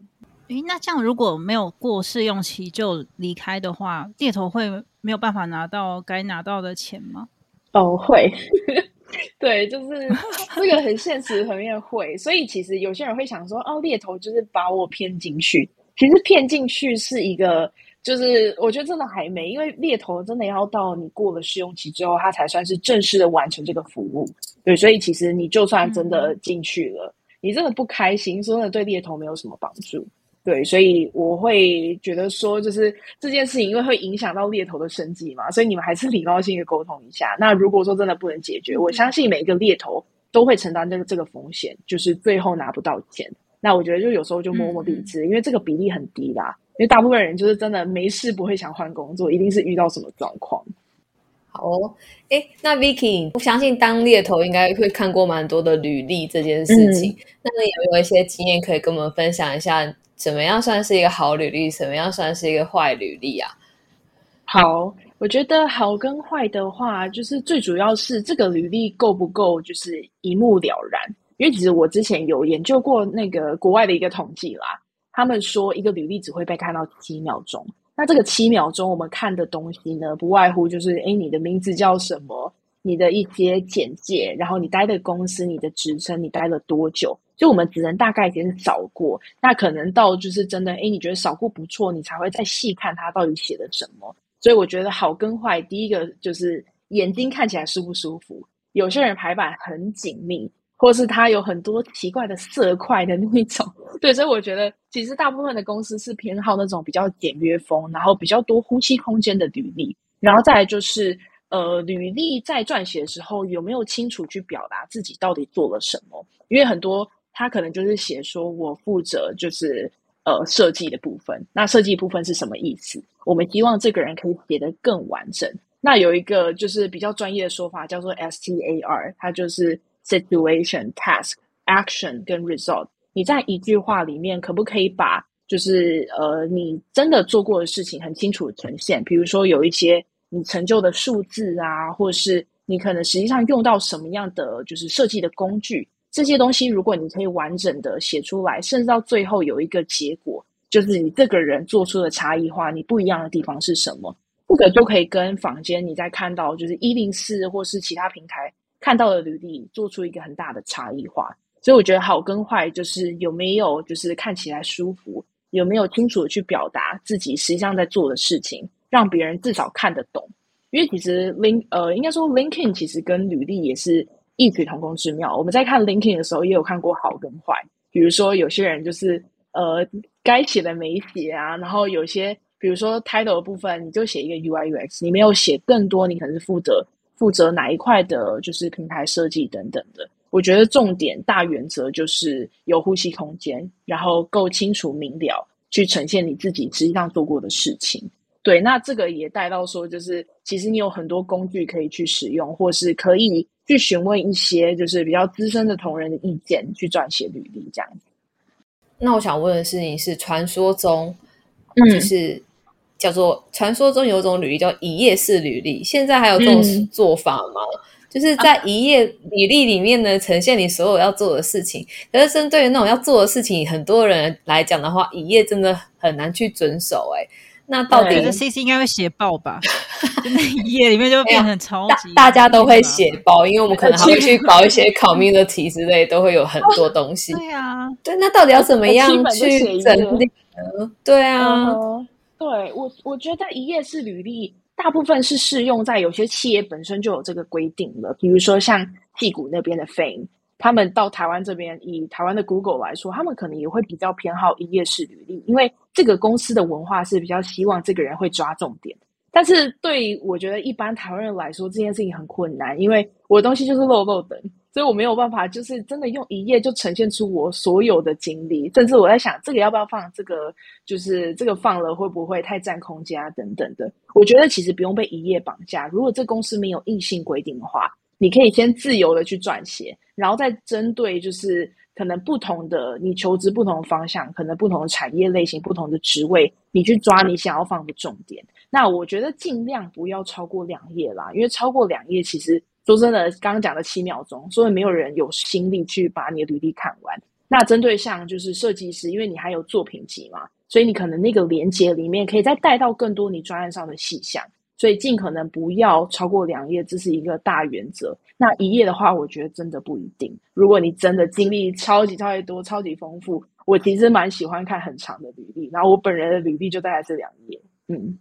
诶，那这样如果没有过试用期就离开的话，猎头会没有办法拿到该拿到的钱吗？哦，会。对，就是这个很现实层面会，所以其实有些人会想说，哦，猎头就是把我骗进去。其实骗进去是一个，就是我觉得真的还没，因为猎头真的要到你过了试用期之后，他才算是正式的完成这个服务。对，所以其实你就算真的进去了，你真的不开心，真的对猎头没有什么帮助。对，所以我会觉得说，就是这件事情，因为会影响到猎头的生计嘛，所以你们还是礼貌性的沟通一下。那如果说真的不能解决，我相信每一个猎头都会承担这个这个风险，就是最后拿不到钱。那我觉得就有时候就摸摸鼻子，因为这个比例很低啦。因为大部分人就是真的没事不会想换工作，一定是遇到什么状况。好哦，哎，那 Vicky，我相信当猎头应该会看过蛮多的履历这件事情，那你有没有一些经验可以跟我们分享一下？怎么样算是一个好履历？怎么样算是一个坏履历啊？好，我觉得好跟坏的话，就是最主要是这个履历够不够，就是一目了然。因为其实我之前有研究过那个国外的一个统计啦，他们说一个履历只会被看到七秒钟。那这个七秒钟，我们看的东西呢，不外乎就是：哎，你的名字叫什么？你的一些简介，然后你待的公司，你的职称，你待了多久？就我们只能大概先扫过，那可能到就是真的，哎，你觉得扫过不错，你才会再细看他到底写了什么。所以我觉得好跟坏，第一个就是眼睛看起来舒不舒服。有些人排版很紧密，或是它有很多奇怪的色块的那种。对，所以我觉得其实大部分的公司是偏好那种比较简约风，然后比较多呼吸空间的履历。然后再来就是，呃，履历在撰写的时候有没有清楚去表达自己到底做了什么？因为很多他可能就是写说我负责就是呃设计的部分，那设计部分是什么意思？我们希望这个人可以写得更完整。那有一个就是比较专业的说法叫做 STAR，它就是 Situation、Task、Action 跟 Result。你在一句话里面可不可以把就是呃你真的做过的事情很清楚呈现？比如说有一些你成就的数字啊，或是你可能实际上用到什么样的就是设计的工具，这些东西如果你可以完整的写出来，甚至到最后有一个结果，就是你这个人做出的差异化，你不一样的地方是什么？这个就可以跟坊间你在看到就是一零四或是其他平台看到的履历做出一个很大的差异化。所以我觉得好跟坏就是有没有就是看起来舒服，有没有清楚的去表达自己实际上在做的事情，让别人至少看得懂。因为其实 Lin 呃应该说 LinkedIn 其实跟履历也是异曲同工之妙。我们在看 l i n k i n 的时候也有看过好跟坏，比如说有些人就是呃该写的没写啊，然后有些。比如说 title 的部分，你就写一个 UI UX，你没有写更多，你可能是负责负责哪一块的，就是平台设计等等的。我觉得重点大原则就是有呼吸空间，然后够清楚明了，去呈现你自己实际上做过的事情。对，那这个也带到说，就是其实你有很多工具可以去使用，或是可以去询问一些就是比较资深的同仁的意见，去撰写履历这样子。那我想问的事情是，传说中，就是。叫做传说中有一种履历叫一页式履历，现在还有这种做法吗？就是在一页履历里面呢，呈现你所有要做的事情。可是针对于那种要做的事情，很多人来讲的话，一页真的很难去遵守。哎，那到底 C C 应该会写爆吧？那一页里面就变成超级，大家都会写包，因为我们可能还会去搞一些考命的题之类，都会有很多东西。对啊，对，那到底要怎么样去整理呢？对啊。对我，我觉得一页式履历大部分是适用在有些企业本身就有这个规定了，比如说像屁股那边的 Fame，他们到台湾这边，以台湾的 Google 来说，他们可能也会比较偏好一页式履历，因为这个公司的文化是比较希望这个人会抓重点。但是对我觉得一般台湾人来说，这件事情很困难，因为我的东西就是漏漏的。所以我没有办法，就是真的用一页就呈现出我所有的经历，甚至我在想，这个要不要放？这个就是这个放了会不会太占空间啊？等等的。我觉得其实不用被一页绑架。如果这公司没有硬性规定的话，你可以先自由的去撰写，然后再针对就是可能不同的你求职不同的方向，可能不同的产业类型、不同的职位，你去抓你想要放的重点。那我觉得尽量不要超过两页啦，因为超过两页其实。说真的，刚刚讲的七秒钟，所以没有人有心力去把你的履历看完。那针对像就是设计师，因为你还有作品集嘛，所以你可能那个连接里面可以再带到更多你专案上的细项。所以尽可能不要超过两页，这是一个大原则。那一页的话，我觉得真的不一定。如果你真的经历超级超级多、超级丰富，我其实蛮喜欢看很长的履历。然后我本人的履历就大概是两页，嗯。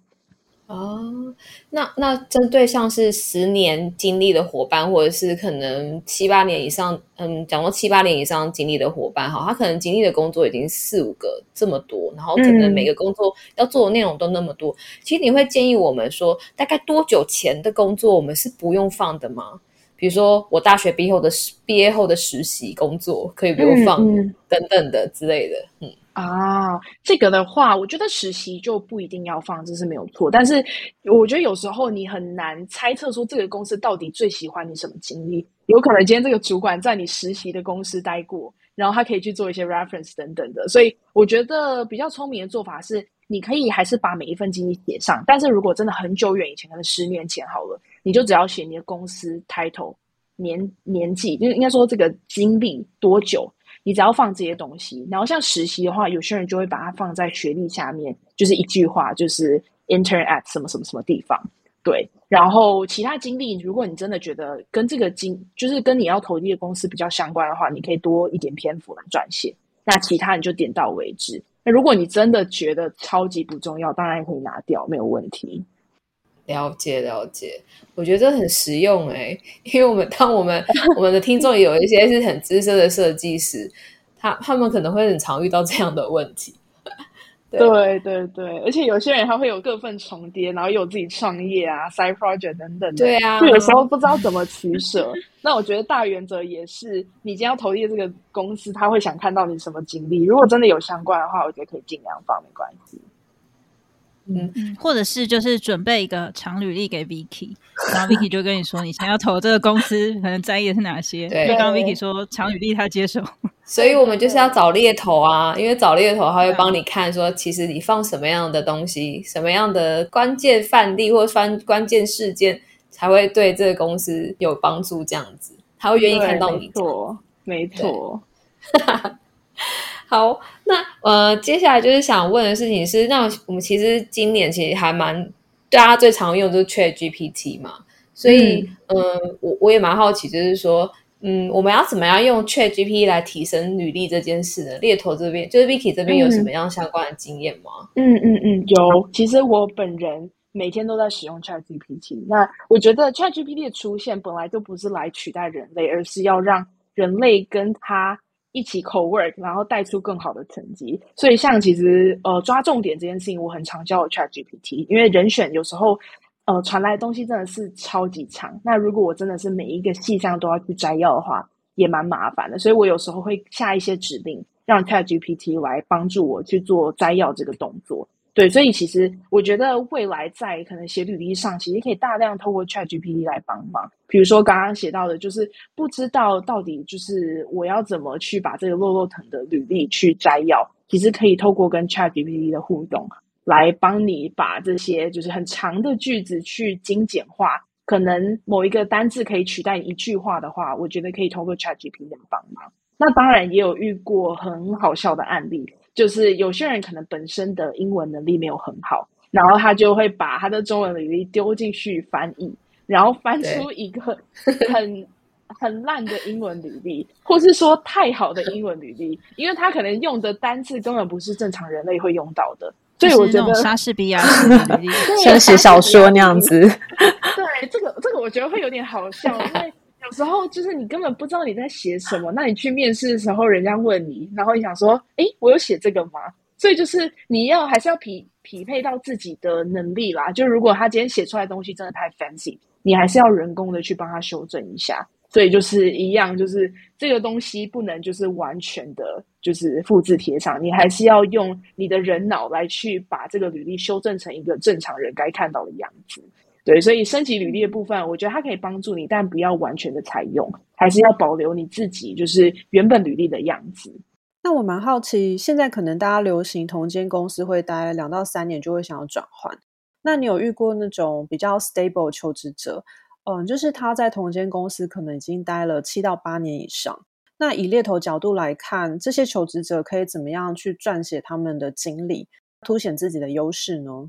哦，那那针对像是十年经历的伙伴，或者是可能七八年以上，嗯，讲到七八年以上经历的伙伴，哈，他可能经历的工作已经四五个这么多，然后可能每个工作要做的内容都那么多。其实你会建议我们说，大概多久前的工作我们是不用放的吗？比如说我大学毕业后的毕业后的实习工作可以不用放，等等的之类的，嗯。啊，这个的话，我觉得实习就不一定要放，这是没有错。但是我觉得有时候你很难猜测说这个公司到底最喜欢你什么经历。有可能今天这个主管在你实习的公司待过，然后他可以去做一些 reference 等等的。所以我觉得比较聪明的做法是，你可以还是把每一份经历写上。但是如果真的很久远以前，可能十年前好了，你就只要写你的公司 title、年年纪，就应该说这个经历多久。你只要放这些东西，然后像实习的话，有些人就会把它放在学历下面，就是一句话，就是 intern at 什么什么什么地方。对，然后其他经历，如果你真的觉得跟这个经，就是跟你要投递的公司比较相关的话，你可以多一点篇幅来撰写。那其他你就点到为止。那如果你真的觉得超级不重要，当然可以拿掉，没有问题。了解了解，我觉得很实用哎，因为我们当我们 我们的听众有一些是很资深的设计师，他他们可能会很常遇到这样的问题。对对对，而且有些人他会有各份重叠，然后有自己创业啊、side project 等等的，对啊，就有时候不知道怎么取舍。那我觉得大原则也是，你今天要投递这个公司，他会想看到你什么经历。如果真的有相关的话，我觉得可以尽量放，没关系。嗯，或者是就是准备一个长履历给 Vicky，然后 Vicky 就跟你说，你想要投这个公司，可能在意的是哪些？对，刚刚 Vicky 说长履历他接受，所以我们就是要找猎头啊，因为找猎头他会帮你看说，其实你放什么样的东西，什么样的关键范例或关关键事件才会对这个公司有帮助，这样子他会愿意看到你。错，没错。好，那呃，接下来就是想问的事情是，那我们其实今年其实还蛮大家最常用就是 Chat GPT 嘛，所以嗯，我我也蛮好奇，就是说，嗯，我们要怎么样用 Chat GPT 来提升履历这件事呢？猎头这边就是 Vicky 这边有什么样相关的经验吗？嗯嗯嗯，有。其实我本人每天都在使用 Chat GPT。那我觉得 Chat GPT 的出现本来就不是来取代人类，而是要让人类跟它。一起 co work，然后带出更好的成绩。所以，像其实呃抓重点这件事情，我很常教 Chat GPT，因为人选有时候呃传来的东西真的是超级长。那如果我真的是每一个细项都要去摘要的话，也蛮麻烦的。所以我有时候会下一些指令，让 Chat GPT 来帮助我去做摘要这个动作。对，所以其实我觉得未来在可能写履历上，其实可以大量透过 Chat GPT 来帮忙。比如说刚刚写到的，就是不知道到底就是我要怎么去把这个落落藤的履历去摘要，其实可以透过跟 Chat GPT 的互动，来帮你把这些就是很长的句子去精简化。可能某一个单字可以取代一句话的话，我觉得可以通过 Chat GPT 来帮忙。那当然也有遇过很好笑的案例。就是有些人可能本身的英文能力没有很好，然后他就会把他的中文履历丢进去翻译，然后翻出一个很很烂的英文履历，或是说太好的英文履历，因为他可能用的单字根本不是正常人类会用到的。所以我觉得莎士比亚的履历，像写小说那样子。对，这个这个我觉得会有点好笑，因为。有时候就是你根本不知道你在写什么，那你去面试的时候，人家问你，然后你想说，哎，我有写这个吗？所以就是你要还是要匹匹配到自己的能力啦。就如果他今天写出来东西真的太 fancy，你还是要人工的去帮他修正一下。所以就是一样，就是这个东西不能就是完全的，就是复制贴上，你还是要用你的人脑来去把这个履历修正成一个正常人该看到的样子。对，所以升级履历的部分，我觉得它可以帮助你，但不要完全的采用，还是要保留你自己就是原本履历的样子。那我蛮好奇，现在可能大家流行同间公司会待两到三年就会想要转换，那你有遇过那种比较 stable 求职者？嗯，就是他在同间公司可能已经待了七到八年以上。那以猎头角度来看，这些求职者可以怎么样去撰写他们的经历，凸显自己的优势呢？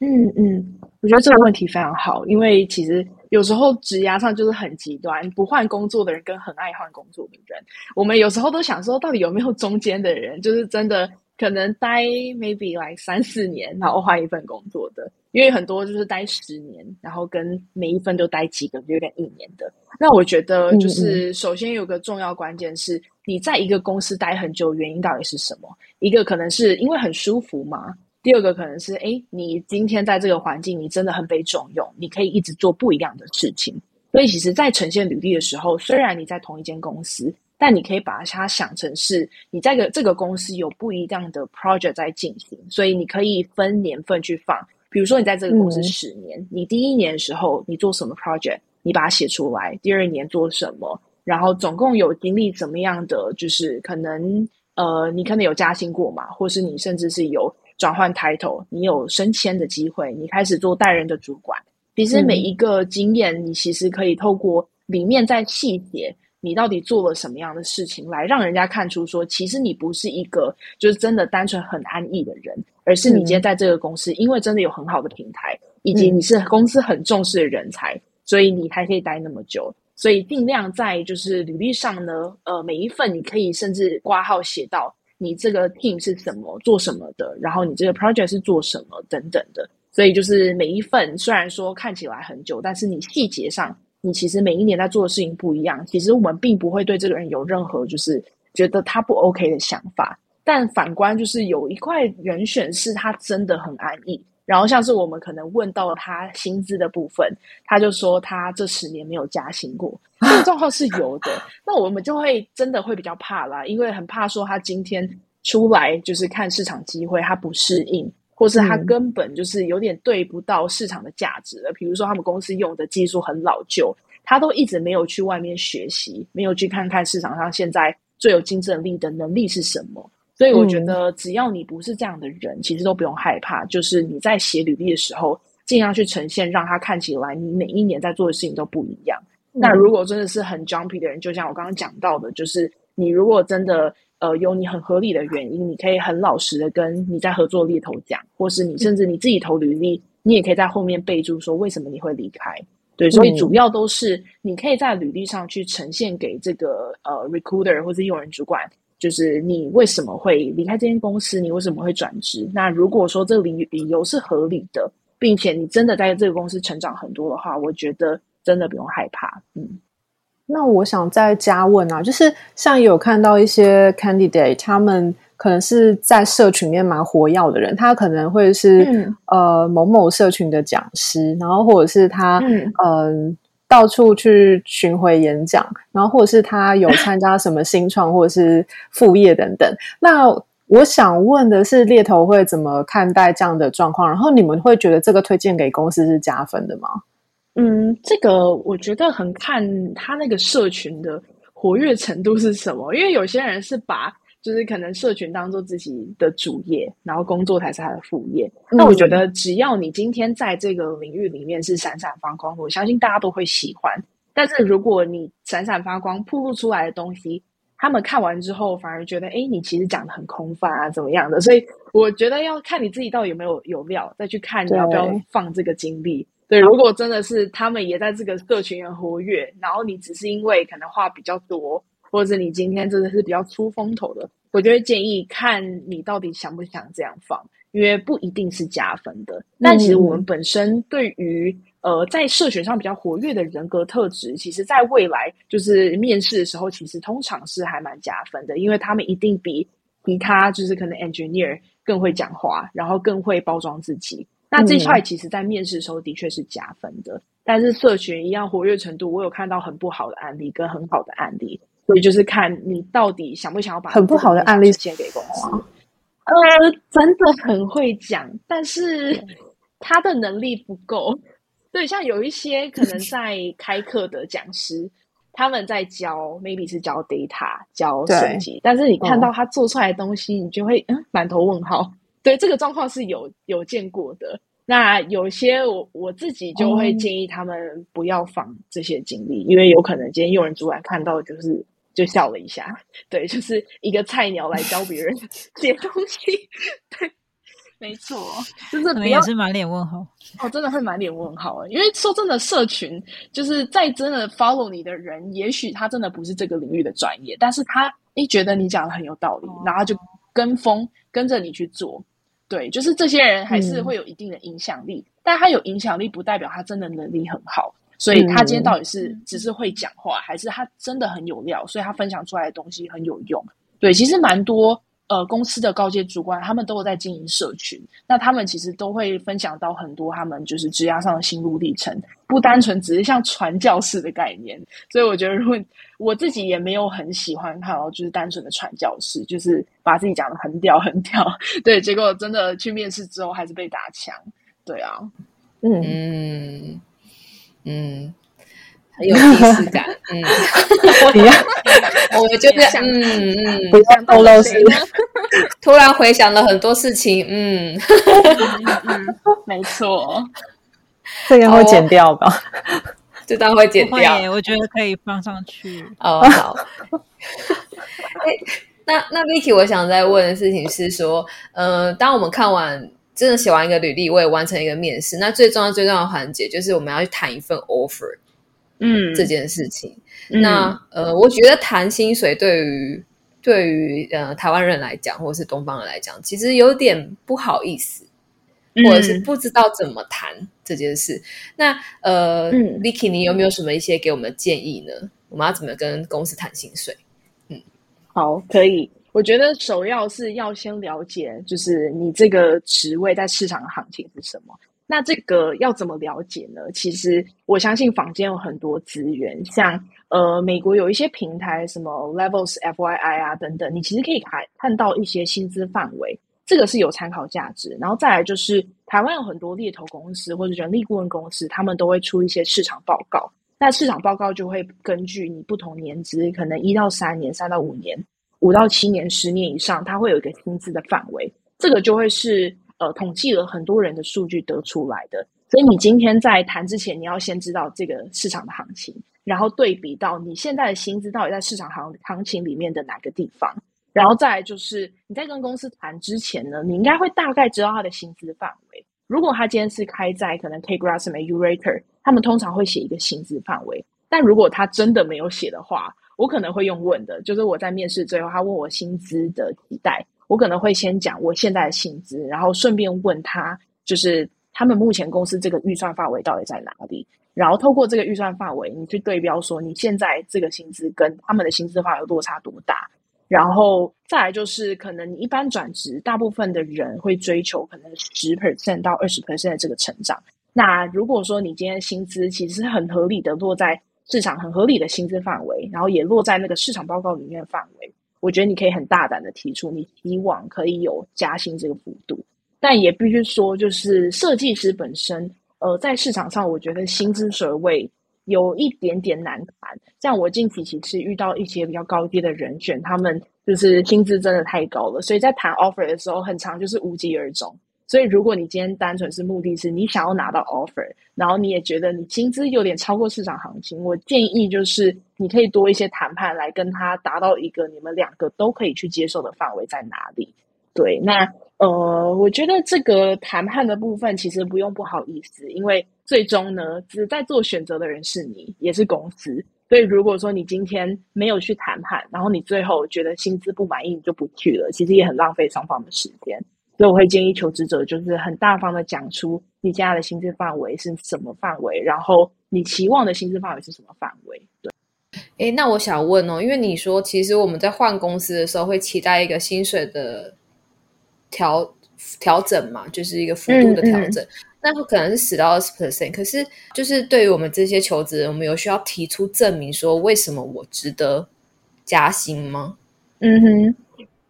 嗯嗯，我觉得这个问题非常好，因为其实有时候职涯上就是很极端，不换工作的人跟很爱换工作的人，我们有时候都想说，到底有没有中间的人，就是真的可能待 maybe 来三四年，然后换一份工作的，因为很多就是待十年，然后跟每一份都待几个月、跟一年的。那我觉得就是首先有个重要关键是，你在一个公司待很久，原因到底是什么？一个可能是因为很舒服嘛。第二个可能是，哎，你今天在这个环境，你真的很被重用，你可以一直做不一样的事情。所以，其实，在呈现履历的时候，虽然你在同一间公司，但你可以把它想成是你在个这个公司有不一样的 project 在进行。所以，你可以分年份去放。比如说，你在这个公司十年，你第一年的时候你做什么 project，你把它写出来；第二年做什么，然后总共有经历怎么样的，就是可能呃，你可能有加薪过嘛，或是你甚至是有。转换 title，你有升迁的机会，你开始做带人的主管。其实每一个经验，你其实可以透过里面在细节，你到底做了什么样的事情，来让人家看出说，其实你不是一个就是真的单纯很安逸的人，而是你今天在这个公司，因为真的有很好的平台，以及你是公司很重视的人才，所以你还可以待那么久。所以尽量在就是履历上呢，呃，每一份你可以甚至挂号写到。你这个 team 是什么做什么的？然后你这个 project 是做什么等等的，所以就是每一份虽然说看起来很久，但是你细节上，你其实每一年在做的事情不一样。其实我们并不会对这个人有任何就是觉得他不 OK 的想法。但反观就是有一块人选是他真的很安逸，然后像是我们可能问到他薪资的部分，他就说他这十年没有加薪过，这个状况是有的。那我们就会真的会比较怕啦，因为很怕说他今天出来就是看市场机会，他不适应。或是他根本就是有点对不到市场的价值了。比如说，他们公司用的技术很老旧，他都一直没有去外面学习，没有去看看市场上现在最有竞争力的能力是什么。所以，我觉得只要你不是这样的人，其实都不用害怕。就是你在写履历的时候，尽量去呈现，让他看起来你每一年在做的事情都不一样。那如果真的是很 jumpy 的人，就像我刚刚讲到的，就是你如果真的。呃，有你很合理的原因，你可以很老实的跟你在合作猎头讲，或是你甚至你自己投履历，你也可以在后面备注说为什么你会离开。对，所以主要都是你可以在履历上去呈现给这个呃 recruiter 或者用人主管，就是你为什么会离开这间公司，你为什么会转职。那如果说这个理理由是合理的，并且你真的在这个公司成长很多的话，我觉得真的不用害怕。嗯。那我想再加问啊，就是像有看到一些 candidate，他们可能是在社群里面蛮活跃的人，他可能会是呃某某社群的讲师，然后或者是他嗯到处去巡回演讲，然后或者是他有参加什么新创或者是副业等等。那我想问的是，猎头会怎么看待这样的状况？然后你们会觉得这个推荐给公司是加分的吗？嗯，这个我觉得很看他那个社群的活跃程度是什么，因为有些人是把就是可能社群当做自己的主业，然后工作才是他的副业。那我觉得只要你今天在这个领域里面是闪闪发光，我相信大家都会喜欢。但是如果你闪闪发光、铺露出来的东西，他们看完之后反而觉得，哎，你其实讲的很空泛啊，怎么样的？所以我觉得要看你自己到底有没有有料，再去看你要不要放这个精力。对，如果真的是他们也在这个社群很活跃，然后你只是因为可能话比较多，或者你今天真的是比较出风头的，我就会建议看你到底想不想这样放，因为不一定是加分的。但其实我们本身对于呃在社群上比较活跃的人格特质，其实在未来就是面试的时候，其实通常是还蛮加分的，因为他们一定比其他就是可能 engineer 更会讲话，然后更会包装自己。那这块其实，在面试的时候的确是加分的，但是社群一样活跃程度，我有看到很不好的案例跟很好的案例，所以就是看你到底想不想要把很不好的案例先给公司。呃，真的很会讲，但是他的能力不够。对，像有一些可能在开课的讲师，他们在教，maybe 是教 data 教设计，但是你看到他做出来的东西，你就会嗯满头问号。对这个状况是有有见过的，那有些我我自己就会建议他们不要放这些经历，因为有可能今天用人主管看到就是就笑了一下，对，就是一个菜鸟来教别人 写东西，对，没错，就是也是满脸问号哦，真的会满脸问号因为说真的，社群就是在真的 follow 你的人，也许他真的不是这个领域的专业，但是他一觉得你讲的很有道理，然后就跟风跟着你去做。对，就是这些人还是会有一定的影响力，但他有影响力不代表他真的能力很好，所以他今天到底是只是会讲话，还是他真的很有料，所以他分享出来的东西很有用。对，其实蛮多。呃，公司的高阶主管，他们都有在经营社群，那他们其实都会分享到很多他们就是职涯上的心路历程，不单纯只是像传教士的概念。所以我觉得，如果我自己也没有很喜欢看哦，就是单纯的传教士，就是把自己讲的很屌很屌，对，结果真的去面试之后还是被打枪，对啊，嗯嗯。很有仪式感，嗯，我就是嗯嗯，不像透露是，突然回想了很多事情，嗯，嗯没错，这个会剪掉吧？这段会剪掉，我觉得可以放上去。哦，好。哎，那那 Vicky，我想再问的事情是说，呃，当我们看完真的写完一个履历，我也完成一个面试，那最重要最重要的环节就是我们要去谈一份 offer。嗯，这件事情，那呃，我觉得谈薪水对于对于呃台湾人来讲，或者是东方人来讲，其实有点不好意思。或者是不知道怎么谈这件事。那呃嗯，Vicky，你有没有什么一些给我们的建议呢？我们要怎么跟公司谈薪水？嗯，好，可以。我觉得首要是要先了解，就是你这个职位在市场的行情是什么。那这个要怎么了解呢？其实我相信坊间有很多资源，像呃美国有一些平台，什么 Levels FYI 啊等等，你其实可以看看到一些薪资范围，这个是有参考价值。然后再来就是台湾有很多猎头公司或者人力顾问公司，他们都会出一些市场报告。那市场报告就会根据你不同年资，可能一到三年、三到五年、五到七年、十年以上，它会有一个薪资的范围，这个就会是。呃，统计了很多人的数据得出来的，所以你今天在谈之前，你要先知道这个市场的行情，然后对比到你现在的薪资到底在市场行行情里面的哪个地方，然后再来就是你在跟公司谈之前呢，你应该会大概知道他的薪资范围。如果他今天是开在可能 K Grass 没 U Raker，他们通常会写一个薪资范围，但如果他真的没有写的话，我可能会用问的，就是我在面试最后他问我薪资的期待。我可能会先讲我现在的薪资，然后顺便问他，就是他们目前公司这个预算范围到底在哪里？然后透过这个预算范围，你去对标说你现在这个薪资跟他们的薪资范围落差多大？然后再来就是可能你一般转职，大部分的人会追求可能十 percent 到二十 percent 的这个成长。那如果说你今天薪资其实很合理的落在市场很合理的薪资范围，然后也落在那个市场报告里面的范围。我觉得你可以很大胆的提出，你以往可以有加薪这个幅度，但也必须说，就是设计师本身，呃，在市场上，我觉得薪资水位有一点点难谈。像我近期其实遇到一些比较高阶的人选，他们就是薪资真的太高了，所以在谈 offer 的时候，很长就是无疾而终。所以，如果你今天单纯是目的是你想要拿到 offer，然后你也觉得你薪资有点超过市场行情，我建议就是你可以多一些谈判来跟他达到一个你们两个都可以去接受的范围在哪里。对，那呃，我觉得这个谈判的部分其实不用不好意思，因为最终呢，只在做选择的人是你，也是公司。所以，如果说你今天没有去谈判，然后你最后觉得薪资不满意，你就不去了，其实也很浪费双方的时间。所以我会建议求职者就是很大方的讲出你家的薪资范围是什么范围，然后你期望的薪资范围是什么范围。对，哎，那我想问哦，因为你说其实我们在换公司的时候会期待一个薪水的调调整嘛，就是一个幅度的调整，那可能是十到二十 percent。可是就是对于我们这些求职人，我们有需要提出证明说为什么我值得加薪吗？嗯哼。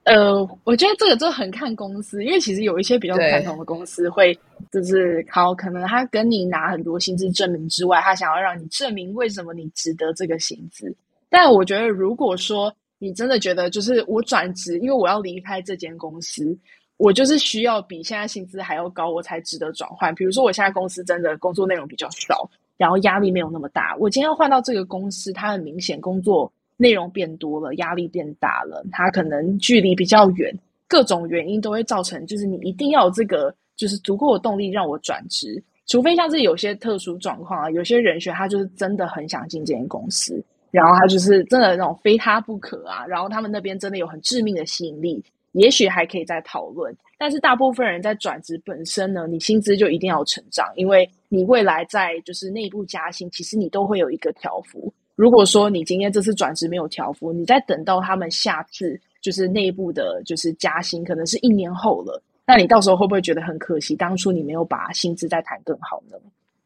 呃，我觉得这个就很看公司，因为其实有一些比较传统的公司会，就是好可能他跟你拿很多薪资证明之外，他想要让你证明为什么你值得这个薪资。但我觉得，如果说你真的觉得就是我转职，因为我要离开这间公司，我就是需要比现在薪资还要高，我才值得转换。比如说，我现在公司真的工作内容比较少，然后压力没有那么大，我今天要换到这个公司，它很明显工作。内容变多了，压力变大了，它可能距离比较远，各种原因都会造成，就是你一定要有这个，就是足够的动力让我转职。除非像是有些特殊状况啊，有些人选他就是真的很想进这间公司，然后他就是真的那种非他不可啊，然后他们那边真的有很致命的吸引力，也许还可以再讨论。但是大部分人在转职本身呢，你薪资就一定要成长，因为你未来在就是内部加薪，其实你都会有一个条幅。如果说你今天这次转职没有调幅，你再等到他们下次就是内部的，就是加薪，可能是一年后了，那你到时候会不会觉得很可惜？当初你没有把薪资再谈更好呢？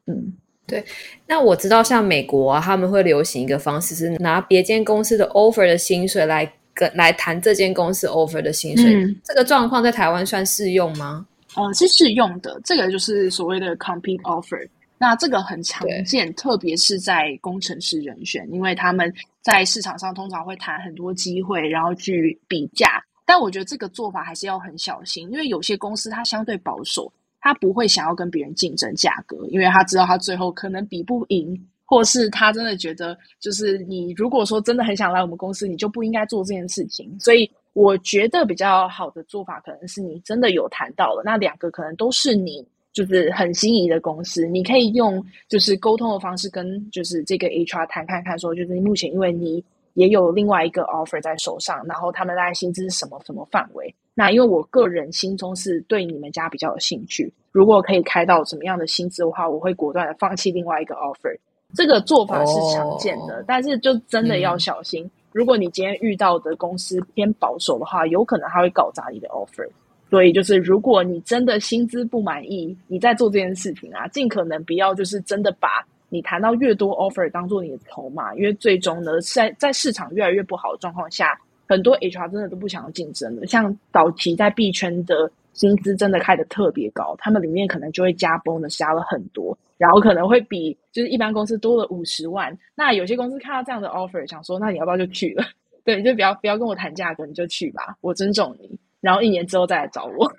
嗯，对。那我知道像美国啊，他们会流行一个方式，是拿别间公司的 offer 的薪水来跟来谈这间公司 offer 的薪水。这个状况在台湾算适用吗？呃，是适用的。这个就是所谓的 compete offer。那这个很常见，特别是在工程师人选，因为他们在市场上通常会谈很多机会，然后去比价。但我觉得这个做法还是要很小心，因为有些公司它相对保守，它不会想要跟别人竞争价格，因为他知道他最后可能比不赢，或是他真的觉得就是你如果说真的很想来我们公司，你就不应该做这件事情。所以我觉得比较好的做法，可能是你真的有谈到了，那两个可能都是你。就是很心仪的公司，你可以用就是沟通的方式跟就是这个 HR 谈看看，说就是目前因为你也有另外一个 offer 在手上，然后他们大概薪资是什么什么范围？那因为我个人心中是对你们家比较有兴趣，如果可以开到什么样的薪资的话，我会果断的放弃另外一个 offer。这个做法是常见的，但是就真的要小心。如果你今天遇到的公司偏保守的话，有可能他会搞砸你的 offer。所以就是，如果你真的薪资不满意，你在做这件事情啊，尽可能不要就是真的把你谈到越多 offer 当做你的筹码，因为最终呢，在在市场越来越不好的状况下，很多 HR 真的都不想要竞争了。像早期在币圈的薪资真的开的特别高，他们里面可能就会加 bonus 加了很多，然后可能会比就是一般公司多了五十万。那有些公司看到这样的 offer，想说那你要不要就去了？对，就不要不要跟我谈价格，你就去吧，我尊重你。然后一年之后再来找我，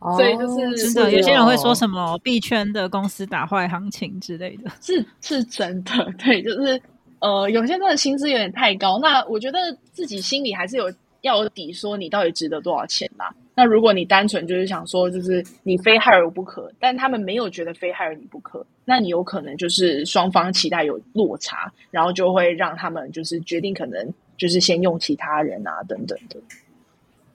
所以就是真的，有些人会说什么币圈的公司打坏行情之类的，是是真的。对，就是呃，有些人的薪资有点太高，那我觉得自己心里还是有要有底，说你到底值得多少钱嘛。那如果你单纯就是想说，就是你非害我不可，但他们没有觉得非害你不可，那你有可能就是双方期待有落差，然后就会让他们就是决定可能就是先用其他人啊等等的。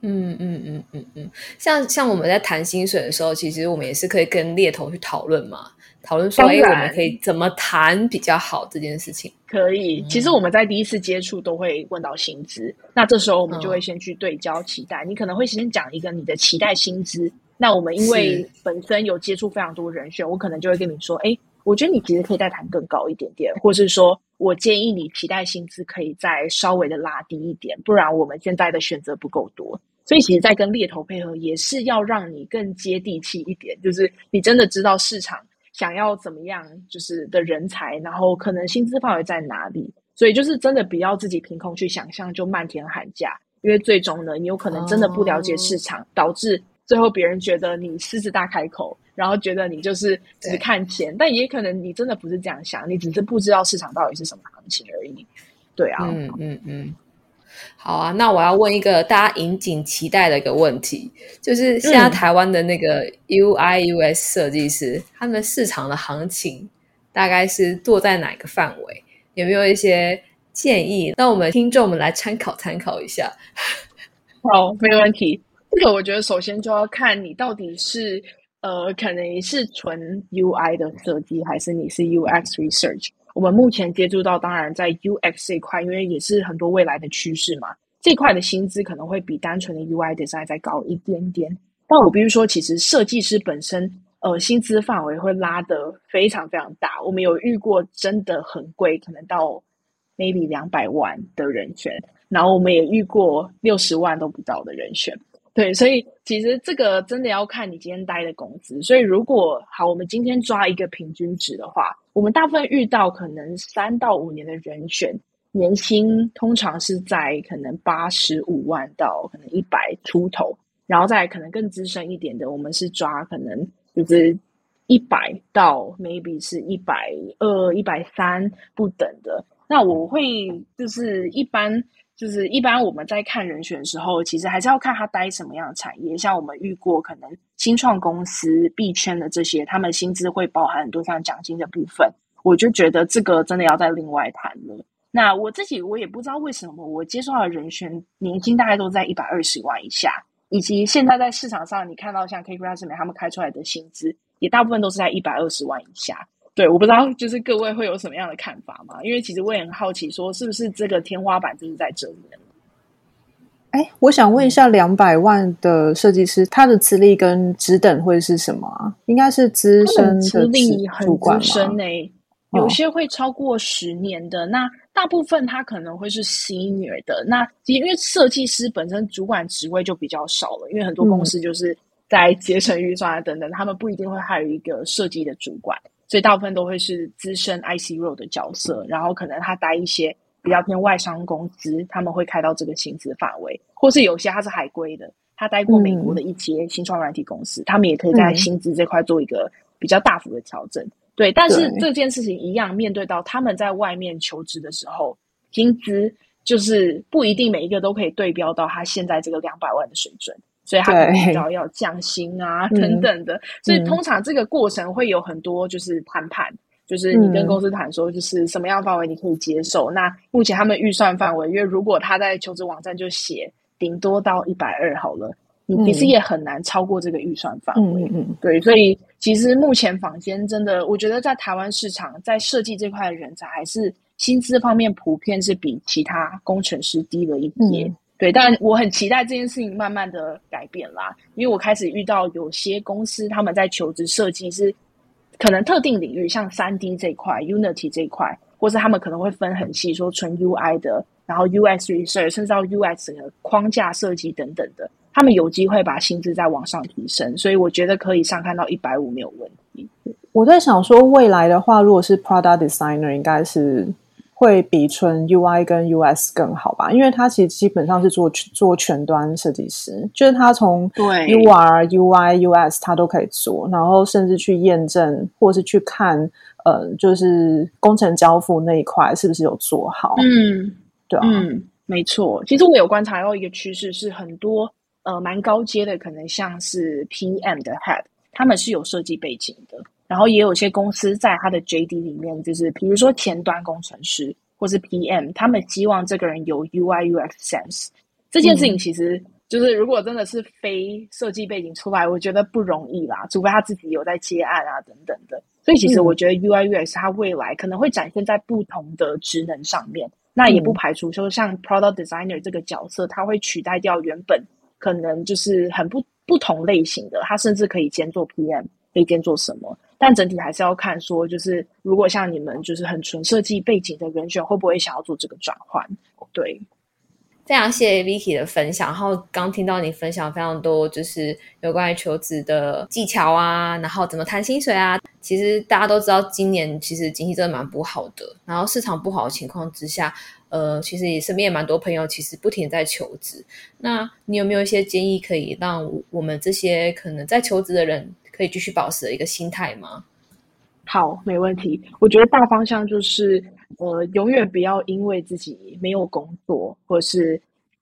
嗯嗯嗯嗯嗯，像像我们在谈薪水的时候，其实我们也是可以跟猎头去讨论嘛，讨论说，哎，我们可以怎么谈比较好这件事情。可以，其实我们在第一次接触都会问到薪资，那这时候我们就会先去对焦期待。你可能会先讲一个你的期待薪资，那我们因为本身有接触非常多人选，我可能就会跟你说，哎，我觉得你其实可以再谈更高一点点，或是说我建议你期待薪资可以再稍微的拉低一点，不然我们现在的选择不够多。所以，其实，在跟猎头配合，也是要让你更接地气一点，就是你真的知道市场想要怎么样，就是的人才，然后可能薪资范围在哪里。所以，就是真的不要自己凭空去想象就漫天喊价，因为最终呢，你有可能真的不了解市场，导致最后别人觉得你狮子大开口，然后觉得你就是只看钱，但也可能你真的不是这样想，你只是不知道市场到底是什么行情而已。对啊，嗯嗯嗯。好啊，那我要问一个大家引颈期待的一个问题，就是现在台湾的那个 UI US 设计师，他们市场的行情大概是落在哪个范围？有没有一些建议？那我们听众们来参考参考一下。好，没问题。这个我觉得首先就要看你到底是呃，可能是纯 UI 的设计，还是你是 UX research。我们目前接触到，当然在 UX 这一块，因为也是很多未来的趋势嘛，这块的薪资可能会比单纯的 UI design 再高一点点。但我比如说，其实设计师本身，呃，薪资范围会拉得非常非常大。我们有遇过真的很贵，可能到 maybe 两百万的人选，然后我们也遇过六十万都不到的人选。对，所以其实这个真的要看你今天待的工资。所以如果好，我们今天抓一个平均值的话，我们大部分遇到可能三到五年的人选，年薪通常是在可能八十五万到可能一百出头，然后再可能更资深一点的，我们是抓可能就是一百到 maybe 是一百二、一百三不等的。那我会就是一般。就是一般我们在看人选的时候，其实还是要看他待什么样的产业。像我们遇过可能新创公司、币圈的这些，他们薪资会包含很多像奖金的部分。我就觉得这个真的要再另外谈了。那我自己我也不知道为什么，我接受到的人选年薪大概都在一百二十万以下，以及现在在市场上你看到像 K Plus 他们开出来的薪资，也大部分都是在一百二十万以下。对，我不知道，就是各位会有什么样的看法嘛？因为其实我也很好奇，说是不是这个天花板就是在这里？哎，我想问一下，两百万的设计师，他的资历跟职等会是什么啊？应该是资深资历很资深诶，有些会超过十年的。那大部分他可能会是 senior 的。那因为设计师本身主管职位就比较少了，因为很多公司就是在节省预算啊等等，他们不一定会还有一个设计的主管。所以大部分都会是资深 IC role 的角色，然后可能他待一些比较偏外商公司，他们会开到这个薪资范围，或是有些他是海归的，他待过美国的一些新创软体公司，他们也可以在薪资这块做一个比较大幅的调整。对，但是这件事情一样，面对到他们在外面求职的时候，薪资就是不一定每一个都可以对标到他现在这个两百万的水准。所以他可能要要降薪啊等等的，所以通常这个过程会有很多就是谈判，就是你跟公司谈说，就是什么样范围你可以接受。那目前他们预算范围，因为如果他在求职网站就写顶多到一百二好了，你其实也很难超过这个预算范围。嗯嗯对，所以其实目前坊间真的，我觉得在台湾市场，在设计这块的人才还是薪资方面普遍是比其他工程师低了一点。嗯对，但我很期待这件事情慢慢的改变啦，因为我开始遇到有些公司他们在求职设计是可能特定领域，像三 D 这一块、Unity 这一块，或是他们可能会分很细，说纯 UI 的，然后 US research，甚至到 US 整个框架设计等等的，他们有机会把薪资再往上提升，所以我觉得可以上看到一百五没有问题。我在想说，未来的话，如果是 product designer，应该是会比纯 UI 跟 US 更好吧？因为他其实基本上是做做全端设计师，就是他从对 UR、UI、US 他都可以做，然后甚至去验证或是去看，呃，就是工程交付那一块是不是有做好？嗯对啊，嗯，没错。其实我有观察到一个趋势，是很多呃蛮高阶的，可能像是 PM 的 head，他们是有设计背景的。然后也有些公司在他的 JD 里面，就是比如说前端工程师或是 PM，他们希望这个人有 UI UX sense。这件事情其实就是如果真的是非设计背景出来，我觉得不容易啦，除非他自己有在接案啊等等的。所以其实我觉得 UI UX 它未来可能会展现在不同的职能上面。那也不排除说像 Product Designer 这个角色，它会取代掉原本可能就是很不不同类型的，它甚至可以兼做 PM，可以兼做什么。但整体还是要看说，就是如果像你们就是很纯设计背景的人选，会不会想要做这个转换？对，非常谢谢 Vicky 的分享，然后刚听到你分享非常多，就是有关于求职的技巧啊，然后怎么谈薪水啊。其实大家都知道，今年其实经济真的蛮不好的，然后市场不好的情况之下，呃，其实也身边也蛮多朋友其实不停在求职。那你有没有一些建议可以让我们这些可能在求职的人可以继续保持的一个心态吗？好，没问题。我觉得大方向就是，呃，永远不要因为自己没有工作，或是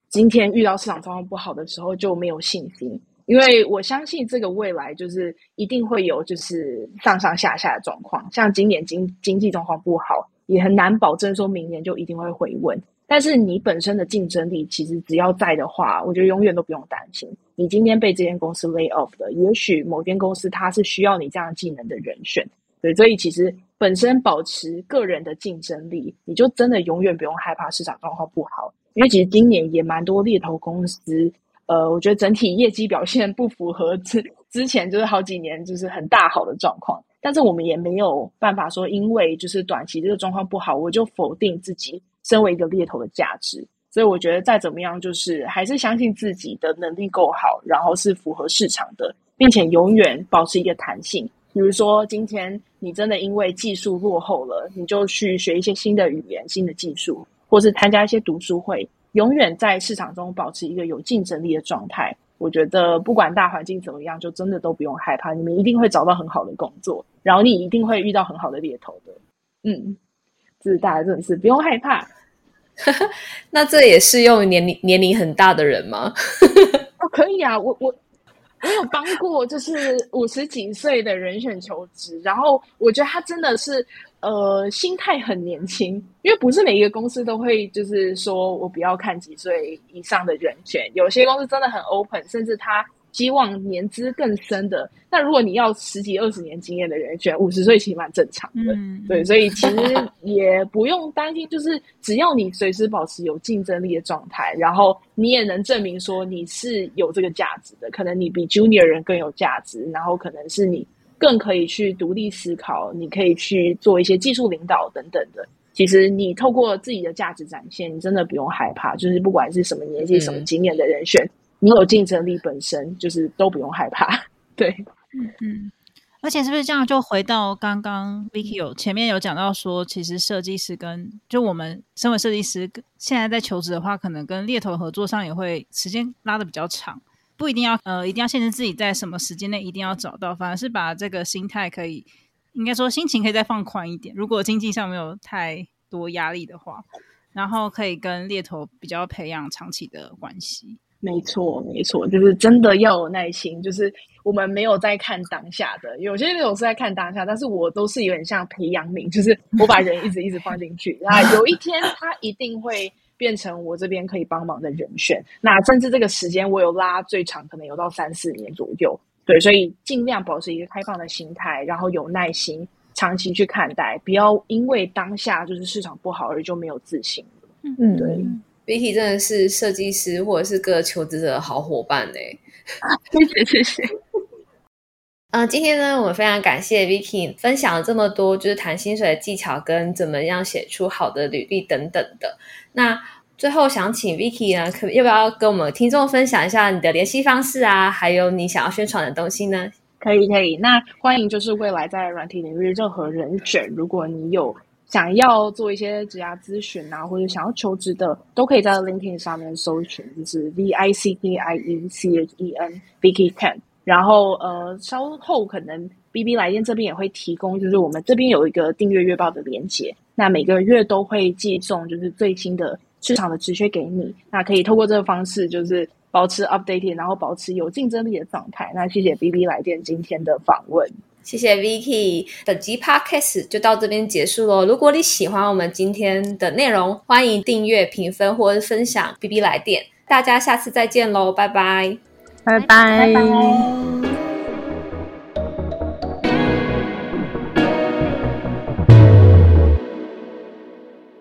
今天遇到市场状况不好的时候就没有信心。因为我相信这个未来就是一定会有就是上上下下的状况，像今年经经济状况不好，也很难保证说明年就一定会回稳。但是你本身的竞争力其实只要在的话，我觉得永远都不用担心。你今天被这间公司 lay off 的，也许某间公司它是需要你这样技能的人选。对，所以其实本身保持个人的竞争力，你就真的永远不用害怕市场状况不好。因为其实今年也蛮多猎头公司，呃，我觉得整体业绩表现不符合之之前就是好几年就是很大好的状况。但是我们也没有办法说，因为就是短期这个状况不好，我就否定自己身为一个猎头的价值。所以我觉得再怎么样，就是还是相信自己的能力够好，然后是符合市场的，并且永远保持一个弹性。比如说，今天你真的因为技术落后了，你就去学一些新的语言、新的技术，或是参加一些读书会，永远在市场中保持一个有竞争力的状态。我觉得不管大环境怎么样，就真的都不用害怕，你们一定会找到很好的工作，然后你一定会遇到很好的猎头的。嗯，这是大家真的是不用害怕。那这也适用年龄年龄很大的人吗？哦，可以啊，我我我有帮过，就是五十几岁的人选求职，然后我觉得他真的是呃心态很年轻，因为不是每一个公司都会就是说我不要看几岁以上的人选，有些公司真的很 open，甚至他希望年资更深的。那如果你要十几二十年经验的人选，五十岁其实蛮正常的。嗯，对，所以其实也不用担心，就是只要你随时保持有竞争力的状态，然后你也能证明说你是有这个价值的，可能你比 junior 人更有价值，然后可能是你更可以去独立思考，你可以去做一些技术领导等等的。其实你透过自己的价值展现，你真的不用害怕，就是不管是什么年纪、嗯什么经验的人选，你有竞争力本身，就是都不用害怕。对。嗯嗯，而且是不是这样？就回到刚刚 Vicky 有前面有讲到说，其实设计师跟就我们身为设计师，现在在求职的话，可能跟猎头合作上也会时间拉的比较长，不一定要呃，一定要限制自己在什么时间内一定要找到，反而是把这个心态可以，应该说心情可以再放宽一点。如果经济上没有太多压力的话，然后可以跟猎头比较培养长期的关系。没错，没错，就是真的要有耐心。就是我们没有在看当下的，有些那种是在看当下，但是我都是有点像培养皿，就是我把人一直一直放进去，然后有一天他一定会变成我这边可以帮忙的人选。那甚至这个时间我有拉最长，可能有到三四年左右。对，所以尽量保持一个开放的心态，然后有耐心，长期去看待，不要因为当下就是市场不好而就没有自信。嗯，对，Vicky 真的是设计师或者是各求职者的好伙伴嘞。谢谢谢谢。嗯，今天呢，我们非常感谢 Vicky 分享了这么多，就是谈薪水的技巧跟怎么样写出好的履历等等的。那最后想请 Vicky 呢，可要不要跟我们听众分享一下你的联系方式啊？还有你想要宣传的东西呢？可以可以，那欢迎就是未来在软体领域任何人选，如果你有想要做一些职涯咨询啊，或者想要求职的，都可以在 LinkedIn 上面搜寻，就是 V I C K I E C H E N Vicky Ken。然后呃，稍后可能 B B 来电这边也会提供，就是我们这边有一个订阅月报的连接，那每个月都会寄送就是最新的市场的直缺给你，那可以透过这个方式就是保持 updated，然后保持有竞争力的状态。那谢谢 B B 来电今天的访问，谢谢 Vicky，本集 podcast 就到这边结束喽。如果你喜欢我们今天的内容，欢迎订阅、评分或者分享 B B 来电。大家下次再见喽，拜拜。拜拜。